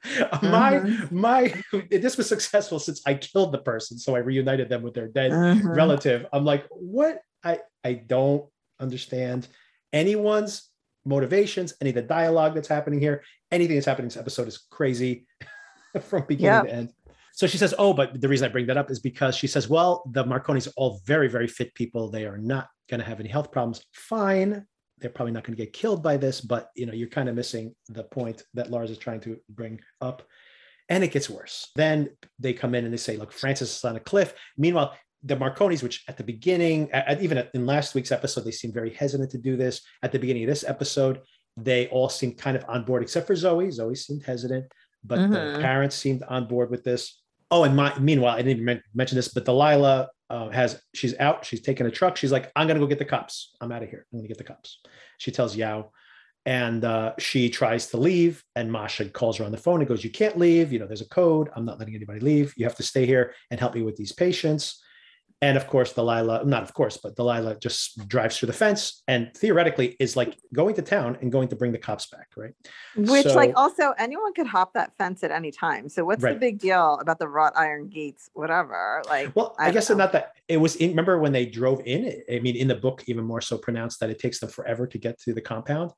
my my this was successful since I killed the person, so I reunited them with their dead Mhm. relative. I'm like, what? I I don't understand anyone's motivations, any of the dialogue that's happening here, anything that's happening in this episode is crazy from beginning Yep. to end. So she says, Oh, but the reason I bring that up is because she says, Well, the Marconis are all very, very fit people. They are not going to have any health problems. Fine. They're probably not going to get killed by this, but you know, you're kind of missing the point that Lars is trying to bring up. And it gets worse. Then they come in and they say, Look, Francis is on a cliff. Meanwhile, the Marconis, which at the beginning, a- a- even in last week's episode, they seemed very hesitant to do this. At the beginning of this episode, they all seemed kind of on board, except for Zoe. Zoe seemed hesitant, but the Mhm. parents seemed on board with this. Oh, and my, meanwhile, I didn't even mention this, but Delilah uh, has she's out. She's taking a truck. She's like, "I'm gonna go get the cops. I'm out of here. I'm gonna get the cops." She tells Yao, and uh, she tries to leave, and Masha calls her on the phone and goes, "You can't leave. You know, there's a code. I'm not letting anybody leave. You have to stay here and help me with these patients." And of course, Delilah, not of course, but Delilah just drives through the fence and theoretically is like going to town and going to bring the cops back, right? Which, So- like, also anyone could hop that fence at any time. So, what's the big deal about the wrought iron gates? Whatever. Like, Well, I, don't guess not that it was. In, remember when they drove in? I mean, in the book, even more so pronounced that it takes them forever to get to the compound.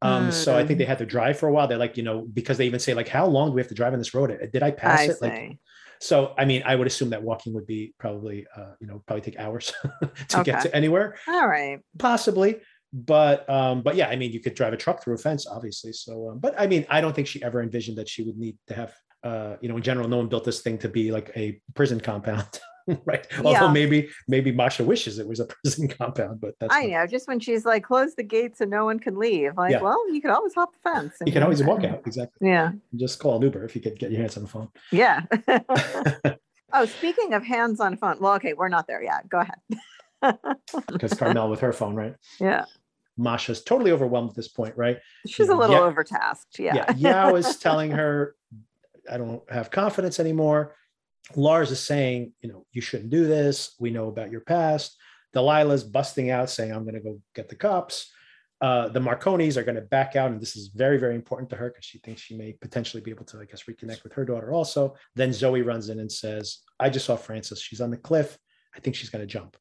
Um, So I think they Mm. had to drive for a while. They're like, you know, because they even say like, how long do we have to drive on this road? Did I pass I it? see. Like, so I mean, I would assume that walking would be probably, uh, you know, probably take hours to get to anywhere. All right. possibly but um but yeah i mean you could drive a truck through a fence obviously so um, but i mean i don't think she ever envisioned that she would need to have uh, you know, in general, no one built this thing to be like a prison compound, right? Although maybe maybe Masha wishes it was a prison compound, but that's I not- know, just when she's like, close the gates and no one can leave. Like, Yeah. well, you could always hop the fence. you can always walk out. Exactly. Yeah. Just call an Uber if you could get your hands on the phone. Yeah. oh, speaking of hands on phone. Well, okay, we're not there yet. Go ahead. Because Carmel with her phone, right? yeah. Masha's totally overwhelmed at this point, right? She's a Yeah. little overtasked. Yeah. yeah yao is telling her i don't have confidence anymore lars is saying you know you shouldn't do this. We know about your past. Delilah's busting out saying i'm going to go get the cops. Uh, the marconis are going to back out and this is very very important to her because she thinks she may potentially be able to i guess reconnect with her daughter also. Then zoe runs in and says i just saw frances she's on the cliff. I think she's going to jump.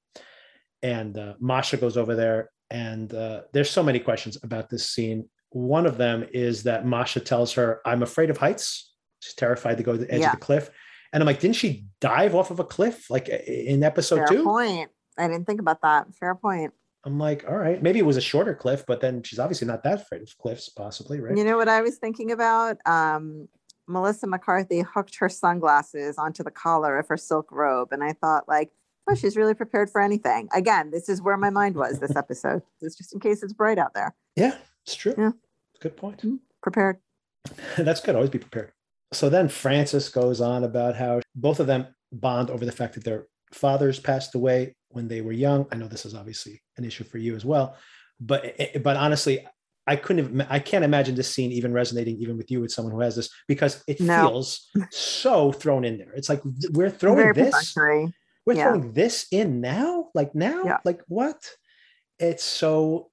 And uh, masha goes over there and uh, there's so many questions about this scene. One of them is that Masha tells her, I'm afraid of heights. She's terrified to go to the edge Yeah. of the cliff. And I'm like, didn't she dive off of a cliff like in episode Fair two? point. I didn't think about that. Fair point. I'm like, all right, maybe it was a shorter cliff, but then she's obviously not that afraid of cliffs, possibly, right? You know what I was thinking about? Um, Melissa McCarthy hooked her sunglasses onto the collar of her silk robe. And I thought, like, oh, she's really prepared for anything. Again, this is where my mind was this episode. it's just in case it's bright out there. yeah, it's true. Yeah. Good point. Prepared. That's good. Always be prepared. So then Francis goes on about how both of them bond over the fact that their fathers passed away when they were young. I know this is obviously an issue for you as well, but eh, but honestly, I couldn't. have- I can't imagine this scene even resonating even with you with someone who has this because it No. feels so thrown in there. It's like we're throwing Very this. We're Yeah. throwing this in now, like now, Yeah. like what? It's so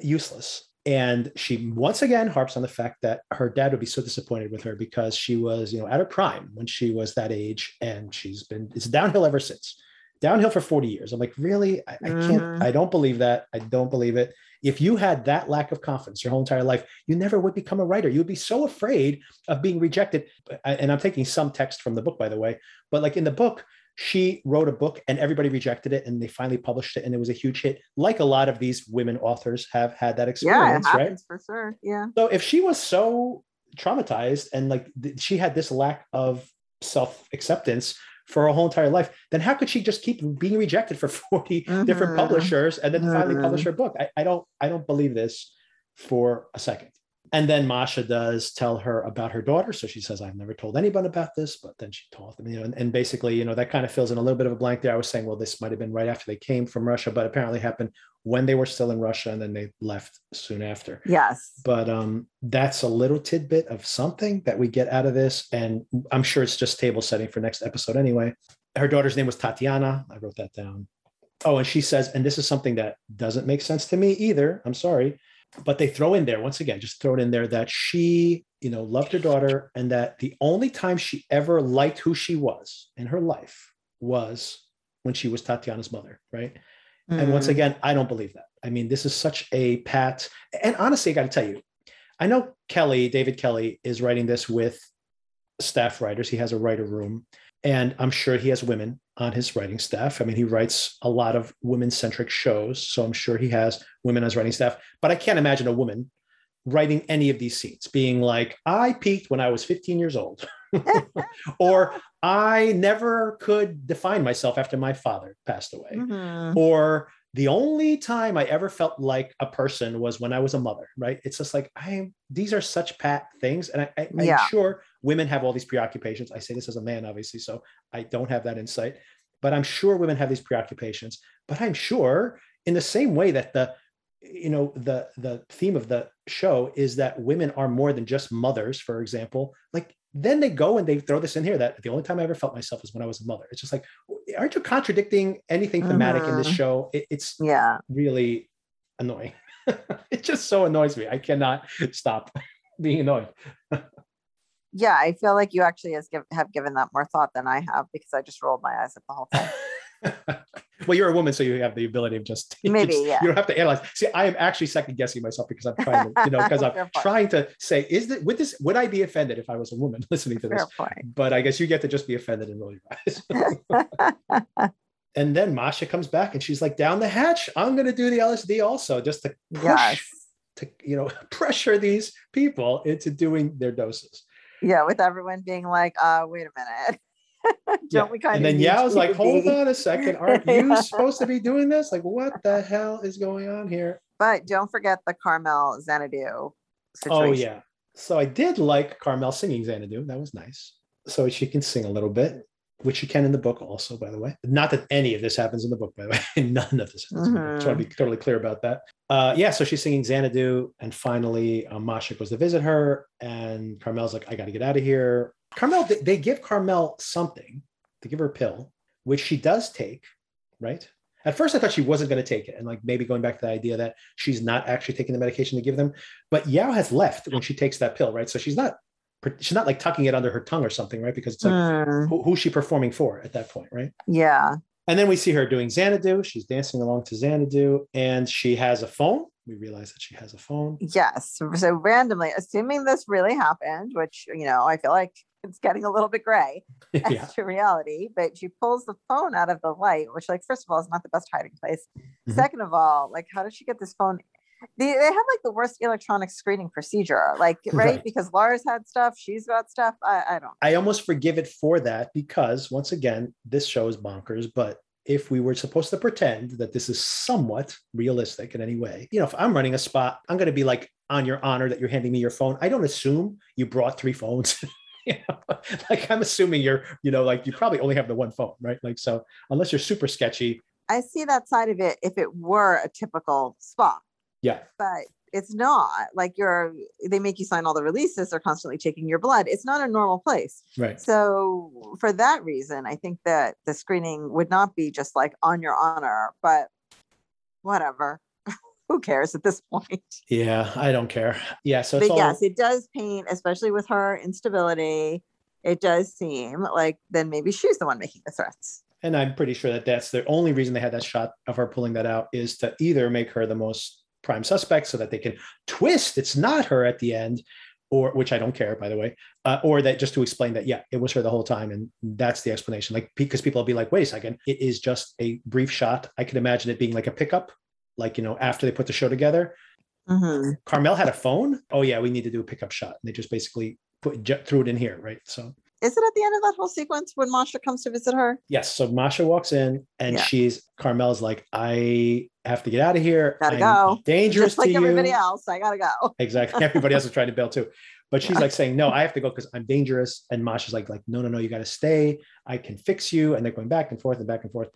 useless. And she once again harps on the fact that her dad would be so disappointed with her because she was, you know, at her prime when she was that age, and she's been it's downhill ever since. Downhill for 40 years. I'm like, really? I, I can't, Mhm. I don't believe that. I don't believe it. If you had that lack of confidence your whole entire life, you never would become a writer. You would be so afraid of being rejected. And I'm taking some text from the book, by the way, but like in the book, she wrote a book and everybody rejected it and they finally published it and it was a huge hit like a lot of these women authors have had that experience Yeah, right for sure. Yeah. so if she was so traumatized and like th- she had this lack of self acceptance for her whole entire life then how could she just keep being rejected for 40 different Mhm. publishers and then finally Mhm. publish her book I, I don't i don't believe this for a second and then Masha does tell her about her daughter. So she says, I've never told anyone about this, but then she told them, you know, and, and basically, you know, that kind of fills in a little bit of a blank there. I was saying, well, this might have been right after they came from Russia, but apparently happened when they were still in Russia and then they left soon after. Yes. But um, that's a little tidbit of something that we get out of this. And I'm sure it's just table setting for next episode anyway. Her daughter's name was Tatiana. I wrote that down. Oh, and she says, and this is something that doesn't make sense to me either. I'm sorry but they throw in there once again just throw it in there that she you know loved her daughter and that the only time she ever liked who she was in her life was when she was tatiana's mother right? And once Mm. again i don't believe that. I mean this is such a pat and honestly i got to tell you i know Kelley david Kelley is writing this with staff writers. He has a writer room and i'm sure he has women on his writing staff. I mean he writes a lot of women centric shows so i'm sure he has women as writing staff. But i can't imagine a woman writing any of these scenes being like i peaked when i was 15 years old. Or i never could define myself after my father passed away. Mhm. or the only time I ever felt like a person was when I was a mother, right? It's just like I these are such pat things. And I, I, I'm Yeah. sure women have all these preoccupations. I say this as a man, obviously, so I don't have that insight, but I'm sure women have these preoccupations. But I'm sure in the same way that the you know the the theme of the show is that women are more than just mothers for example like then they go and they throw this in here that the only time i ever felt myself is when i was a mother it's just like aren't you contradicting anything thematic in this Mhm. show it, it's Yeah. really annoying it just so annoys me i cannot stop being annoyed Yeah. I feel like you actually has give, have given that more thought than I have because I just rolled my eyes at the whole thing. well you're a woman so you have the ability of just Maybe, yeah. you don't have to analyze see i am actually second guessing myself because i'm trying to you know because i'm trying to say is that would this would i be offended if i was a woman listening to this but I guess you get to just be offended and roll your eyes. and then Masha comes back and she's like, down the hatch, I'm going to do the LSD also, just to push, yes. to, you know, pressure these people into doing their doses. Yeah, with everyone being like, uh, wait a minute. Don't Yeah. we kind and of then need Yao's you like, hold on a second. Aren't you Yeah. supposed to be doing this? Like, what the hell is going on here? But don't forget the Carmel Xanadu situation. Oh yeah. So I did like Carmel singing Xanadu. That was nice. So she can sing a little bit, which she can in the book also, by the way. Not that any of this happens in the book, by the way. None of this happens in the book. Just want to be totally clear about that. Uh, yeah, so she's singing Xanadu, and finally um, Masha goes to visit her, and Carmel's like, I got to get out of here. Carmel, they, they give Carmel something. They give her a pill, which she does take, right? At first, I thought she wasn't going to take it, and like maybe going back to the idea that she's not actually taking the medication to give them. But Yao has left when she takes that pill, right? So she's not she's not like tucking it under her tongue or something, right? Because it's like Hmm, who, who's she performing for at that point, right? yeah. And then we see her doing Xanadu. She's dancing along to Xanadu, and she has a phone. We realize that she has a phone. Yes. So randomly, assuming this really happened, which, you know, I feel like it's getting a little bit gray as yeah, to reality, but she pulls the phone out of the light, which, like, first of all, is not the best hiding place. Mhm. Second of all, like, how did she get this phone? They, they have like the worst electronic screening procedure, like, right? Right. Because Lars had stuff, she's got stuff. I, I don't. I almost forgive it for that because once again, this show is bonkers. But if we were supposed to pretend that this is somewhat realistic in any way, you know, if I'm running a spot, I'm going to be like on your honor that you're handing me your phone. I don't assume you brought three phones. you know, like I'm assuming you're, you know, like you probably only have the one phone, right? Like so, unless you're super sketchy, I see that side of it if it were a typical spa. yeah, but it's not like you're they make you sign all the releases they're constantly taking your blood it's not a normal place right. so for that reason i think that the screening would not be just like on your honor but whatever who cares at this point Yeah, I don't care. Yeah, so it's but all yes it does paint especially with her instability it does seem like then maybe she's the one making the threats and I'm pretty sure that that's the only reason they had that shot of her pulling that out is to either make her the most prime suspect so that they can twist it's not her at the end, or which I don't care by the way, uh, or that just to explain that yeah, it was her the whole time, and that's the explanation. Like because people will be like, wait a second, it is just a brief shot. I can imagine it being like a pickup, like you know after they put the show together. Mhm. Carmel had a phone. Oh yeah, we need to do a pickup shot. And they just basically put threw it in here, right? So is it at the end of that whole sequence when masha comes to visit her Yes. So Masha walks in and Yeah. she's Carmel's like, I have to get out of here. Gotta I'm go." Dangerous just like to everybody you. else i gotta go Exactly. Everybody else is trying to bail too. But she's Yeah. like saying, No, I have to go because I'm dangerous. And Masha's like, like, no, no, no, you gotta stay. I can fix you. And they're going back and forth and back and forth.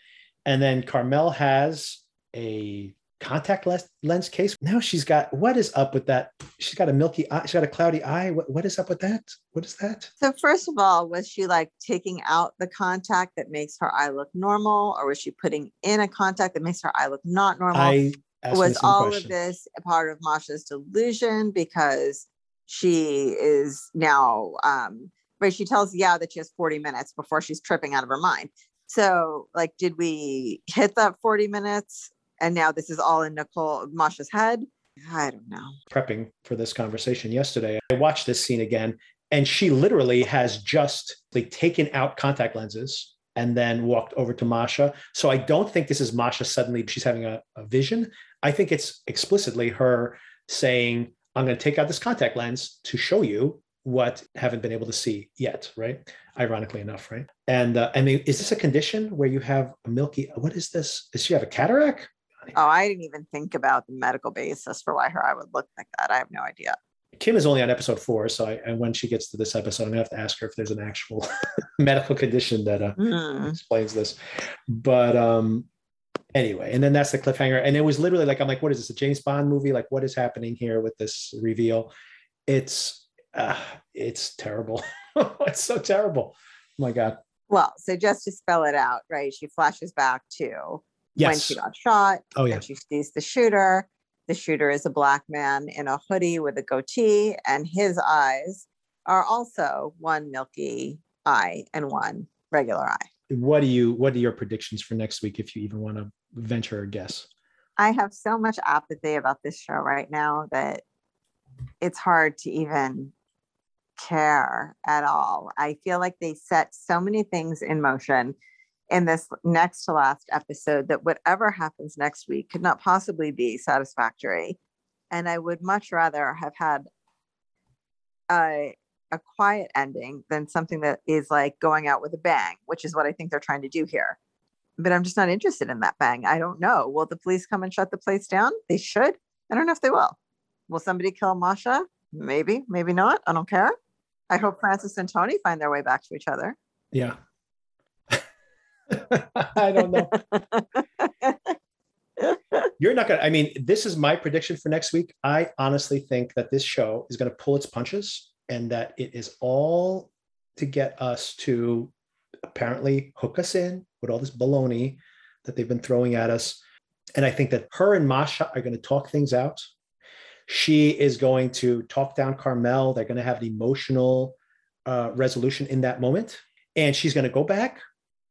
And then Carmel has a contact lens, lens case. Now she's got what is up with that? She's got a milky eye, she's got a cloudy eye. What, what is up with that? What is that? So first of all, was she like taking out the contact that makes her eye look normal, or was she putting in a contact that makes her eye look not normal? I was all of this a part of Masha's delusion because she is now um right? She tells yeah that she has 40 minutes before she's tripping out of her mind. So like did we hit that 40 minutes and now this is all in Nicole Masha's head? I don't know. prepping for this conversation yesterday, I watched this scene again, and she literally has just like taken out contact lenses and then walked over to Masha. So I don't think this is Masha suddenly she's having a, a vision. I think it's explicitly her saying, I'm going to take out this contact lens to show you what haven't been able to see yet, right? Ironically enough, right? And uh, I mean, is this a condition where you have a milky? What is this? Does she have a cataract? Oh, I didn't even think about the medical basis for why her eye would look like that. I have no idea. Kim is only on episode four, so I, and when she gets to this episode, I'm gonna have to ask her if there's an actual medical condition that uh, Hmm. explains this. But um, anyway, and then that's the cliffhanger, and it was literally like I'm like, what is this? A James Bond movie? Like, what is happening here with this reveal? It's uh, it's terrible. it's so terrible. Oh my god. Well, so just to spell it out, right? She flashes back to when she got shot. Oh yeah. and she sees the shooter. The shooter is a black man in a hoodie with a goatee, and his eyes are also one milky eye and one regular eye. What do you? What are your predictions for next week? If you even want to venture a guess. I have so much apathy about this show right now that it's hard to even care at all. I feel like they set so many things in motion in this next to last episode that whatever happens next week could not possibly be satisfactory. And I would much rather have had a a quiet ending than something that is like going out with a bang, which is what I think they're trying to do here. But I'm just not interested in that bang. I don't know. Will the police come and shut the place down? They should. I don't know if they will. Will somebody kill Masha? Maybe, maybe not. I don't care. I hope Francis and Tony find their way back to each other. Yeah. I don't know. You're not going to, I mean, this is my prediction for next week. I honestly think that this show is going to pull its punches and that it is all to get us to apparently hook us in with all this baloney that they've been throwing at us. And I think that her and Masha are going to talk things out. She is going to talk down Carmel. They're going to have an emotional uh, resolution in that moment. And she's going to go back.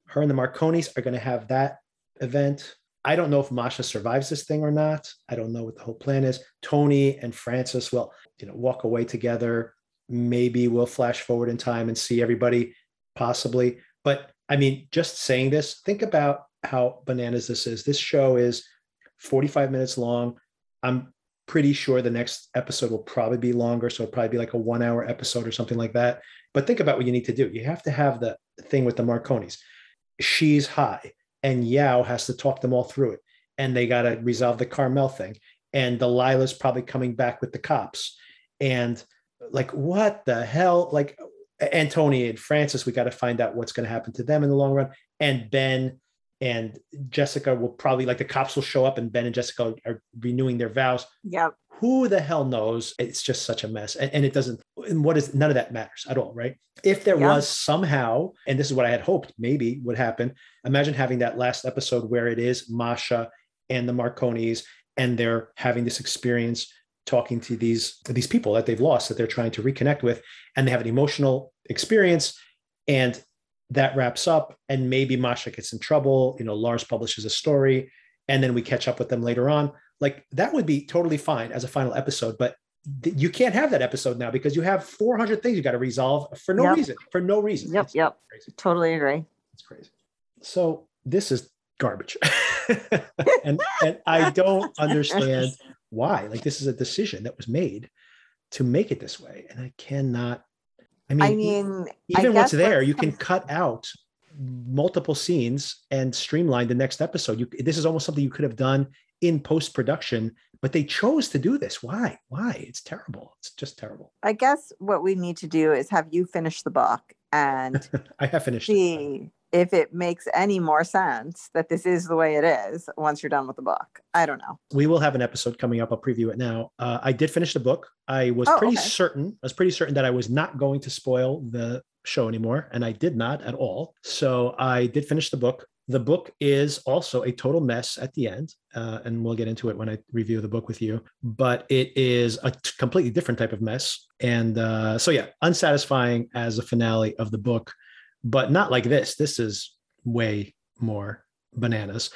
Her and the Marconis are going to have that event. I don't know if Masha survives this thing or not. I don't know what the whole plan is. Tony and Francis will, you know, walk away together. Maybe we'll flash forward in time and see everybody possibly. But I mean, just saying this, think about how bananas this is. This show is 45 minutes long. I'm pretty sure the next episode will probably be longer. So it'll probably be like a one hour episode or something like that. But think about what you need to do. You have to have the thing with the Marconis. She's high, and Yao has to talk them all through it. And they got to resolve the Carmel thing. And Delilah's probably coming back with the cops. And like, what the hell? Like, and Tony and Francis, we got to find out what's going to happen to them in the long run. And Ben and Jessica will probably like the cops will show up and Ben and Jessica are renewing their vows. Yeah. Who the hell knows? It's just such a mess. And, and it doesn't, and what is none of that matters at all, right? If there Yeah. was somehow, and this is what I had hoped maybe would happen, imagine having that last episode where it is Masha and the Marconis, and they're having this experience talking to these these people that they've lost that they're trying to reconnect with and they have an emotional experience and that wraps up and maybe masha gets in trouble you know lars publishes a story and then we catch up with them later on like that would be totally fine as a final episode but th- you can't have that episode now because you have 400 things you got to resolve for no Yep. reason for no reason Yep. It's Yep. crazy. Totally agree. It's crazy. So this is garbage. and and I don't understand why. Like this is a decision that was made to make it this way. And I cannot I mean, I mean, I even what's there, you can cut out multiple scenes and streamline the next episode. You this is almost something you could have done in post-production, but they chose to do this. Why? Why? It's terrible. It's just terrible. I guess what we need to do is have you finish the book and I have finished. it. see if it makes any more sense that this is the way it is once you're done with the book. I don't know. we will have an episode coming up. I'll preview it now. Uh, I did finish the book. I was Oh, pretty okay. certain. I was pretty certain that I was not going to spoil the show anymore, and I did not at all. So I did finish the book. The book is also a total mess at the end, uh, and we'll get into it when I review the book with you. But it is a t- completely different type of mess, and uh, so yeah, unsatisfying as a finale of the book, but not like this. This is way more bananas.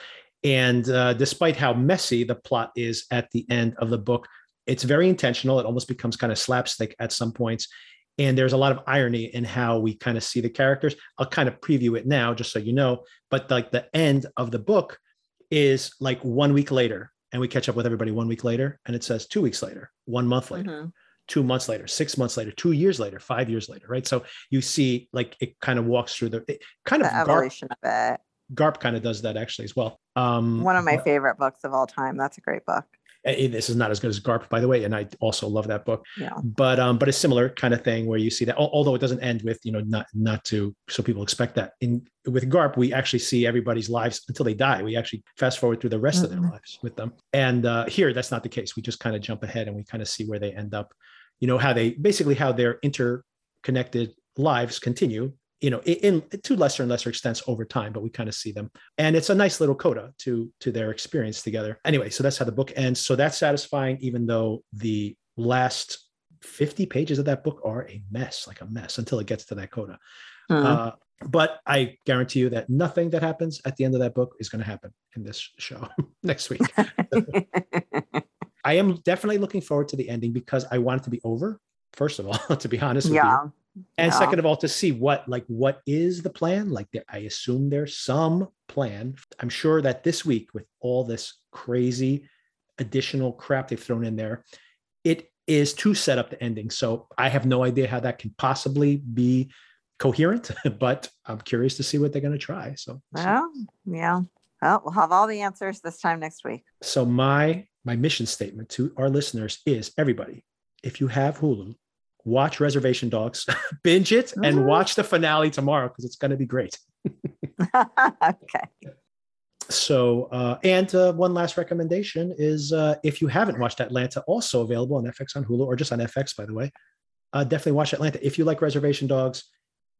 And uh, despite how messy the plot is at the end of the book, it's very intentional. It almost becomes kind of slapstick at some points. And there's a lot of irony in how we kind of see the characters. I'll kind of preview it now, just so you know. But like the end of the book is like one week later, and we catch up with everybody one week later, and it says two weeks later, one month later, Mhm. Two months later, six months later, two years later, five years later, right? So you see, like it kind of walks through the it kind of The Garp, of it. Garp kind of does that actually as well. Um, One of my but- favorite books of all time. That's a great book. this is not as good as Garp, by the way, and I also love that book. Yeah. But um, but a similar kind of thing where you see that, although it doesn't end with you know not not to so people expect that in with Garp we actually see everybody's lives until they die. We actually fast forward through the rest of their Mhm. lives with them. And uh, here that's not the case. We just kind of jump ahead and we kind of see where they end up. You know how they basically how their interconnected lives continue. You know, in, in to lesser and lesser extents over time, but we kind of see them and it's a nice little coda to to their experience together anyway so that's how the book ends so that's satisfying even though the last 50 pages of that book are a mess like a mess until it gets to that coda Mhm. uh, but i guarantee you that nothing that happens at the end of that book is going to happen in this show next week i am definitely looking forward to the ending because i want it to be over first of all to be honest with you and Yeah. second of all to see what like what is the plan like there, i assume there's some plan i'm sure that this week with all this crazy additional crap they've thrown in there it is to set up the ending. So I have no idea how that can possibly be coherent, but I'm curious to see what they're going to try. So, Well, yeah. Well, we'll have all the answers this time next week. so my my mission statement to our listeners is everybody, if you have Hulu, watch Reservation Dogs, binge it, and Mhm. watch the finale tomorrow because it's going to be great. okay. So, uh, and uh, one last recommendation is uh, if you haven't watched Atlanta, also available on FX on Hulu or just on FX, by the way, uh, definitely watch Atlanta. If you like Reservation Dogs,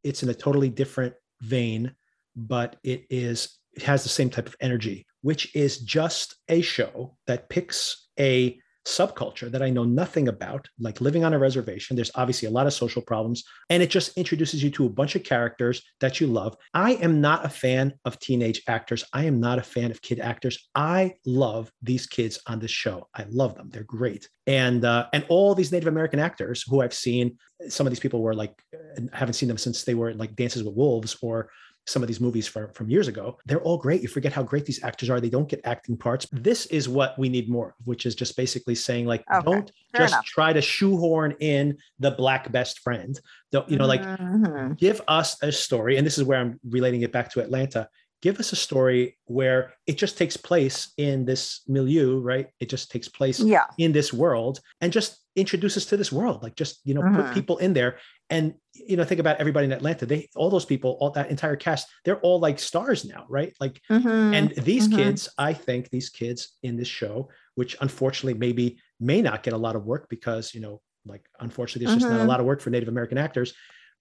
it's in a totally different vein, but it is it has the same type of energy, which is just a show that picks a subculture that I know nothing about, like living on a reservation. There's obviously a lot of social problems, and it just introduces you to a bunch of characters that you love. I am not a fan of teenage actors. I am not a fan of kid actors. I love these kids on this show. I love them. They're great. And uh, and all these Native American actors who I've seen, some of these people were like, haven't seen them since they were like Dances with Wolves or some of these movies from, from years ago. They're all great. You forget how great these actors are. They don't get acting parts. This is what we need more of, which is just basically saying like, Okay, don't fair just enough. try to shoehorn in the black best friend. Don't, you know, like Mhm. give us a story and this is where i'm relating it back to atlanta give us a story where it just takes place in this milieu right it just takes place yeah. in this world and just introduce us to this world like just you know put Mhm. people in there and you know think about everybody in atlanta they all those people all that entire cast they're all like stars now right like Mhm. and these mhm. kids i think these kids in this show which unfortunately maybe may not get a lot of work because you know like unfortunately there's just not a Mhm. lot of work for native american actors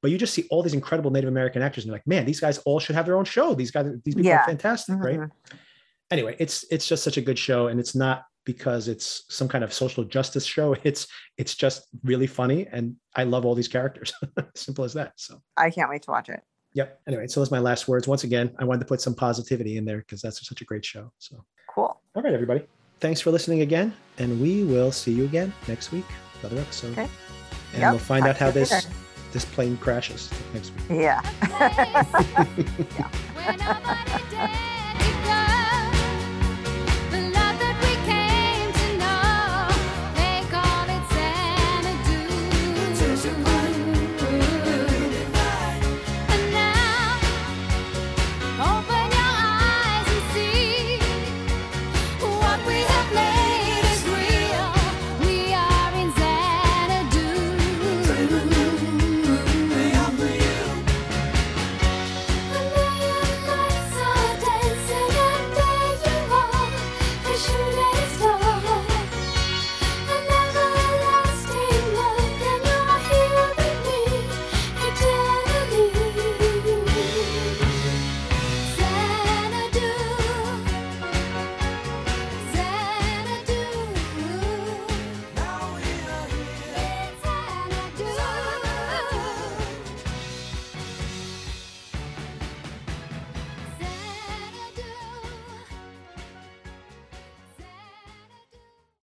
but you just see all these incredible native american actors and you're like man these guys all should have their own show these guys these people Yeah. are fantastic right Mhm. anyway it's it's just such a good show and it's not because it's some kind of social justice show it's it's just really funny and i love all these characters simple as that so I can't wait to watch it. yep anyway so those are my last words once again i wanted to put some positivity in there because that's such a great show so Cool. all right, everybody. Thanks for listening again, and we will see you again next week. Another episode. Okay. And Yep. we'll find Talk out how this later. this plane crashes next week. Yeah. Whenever the day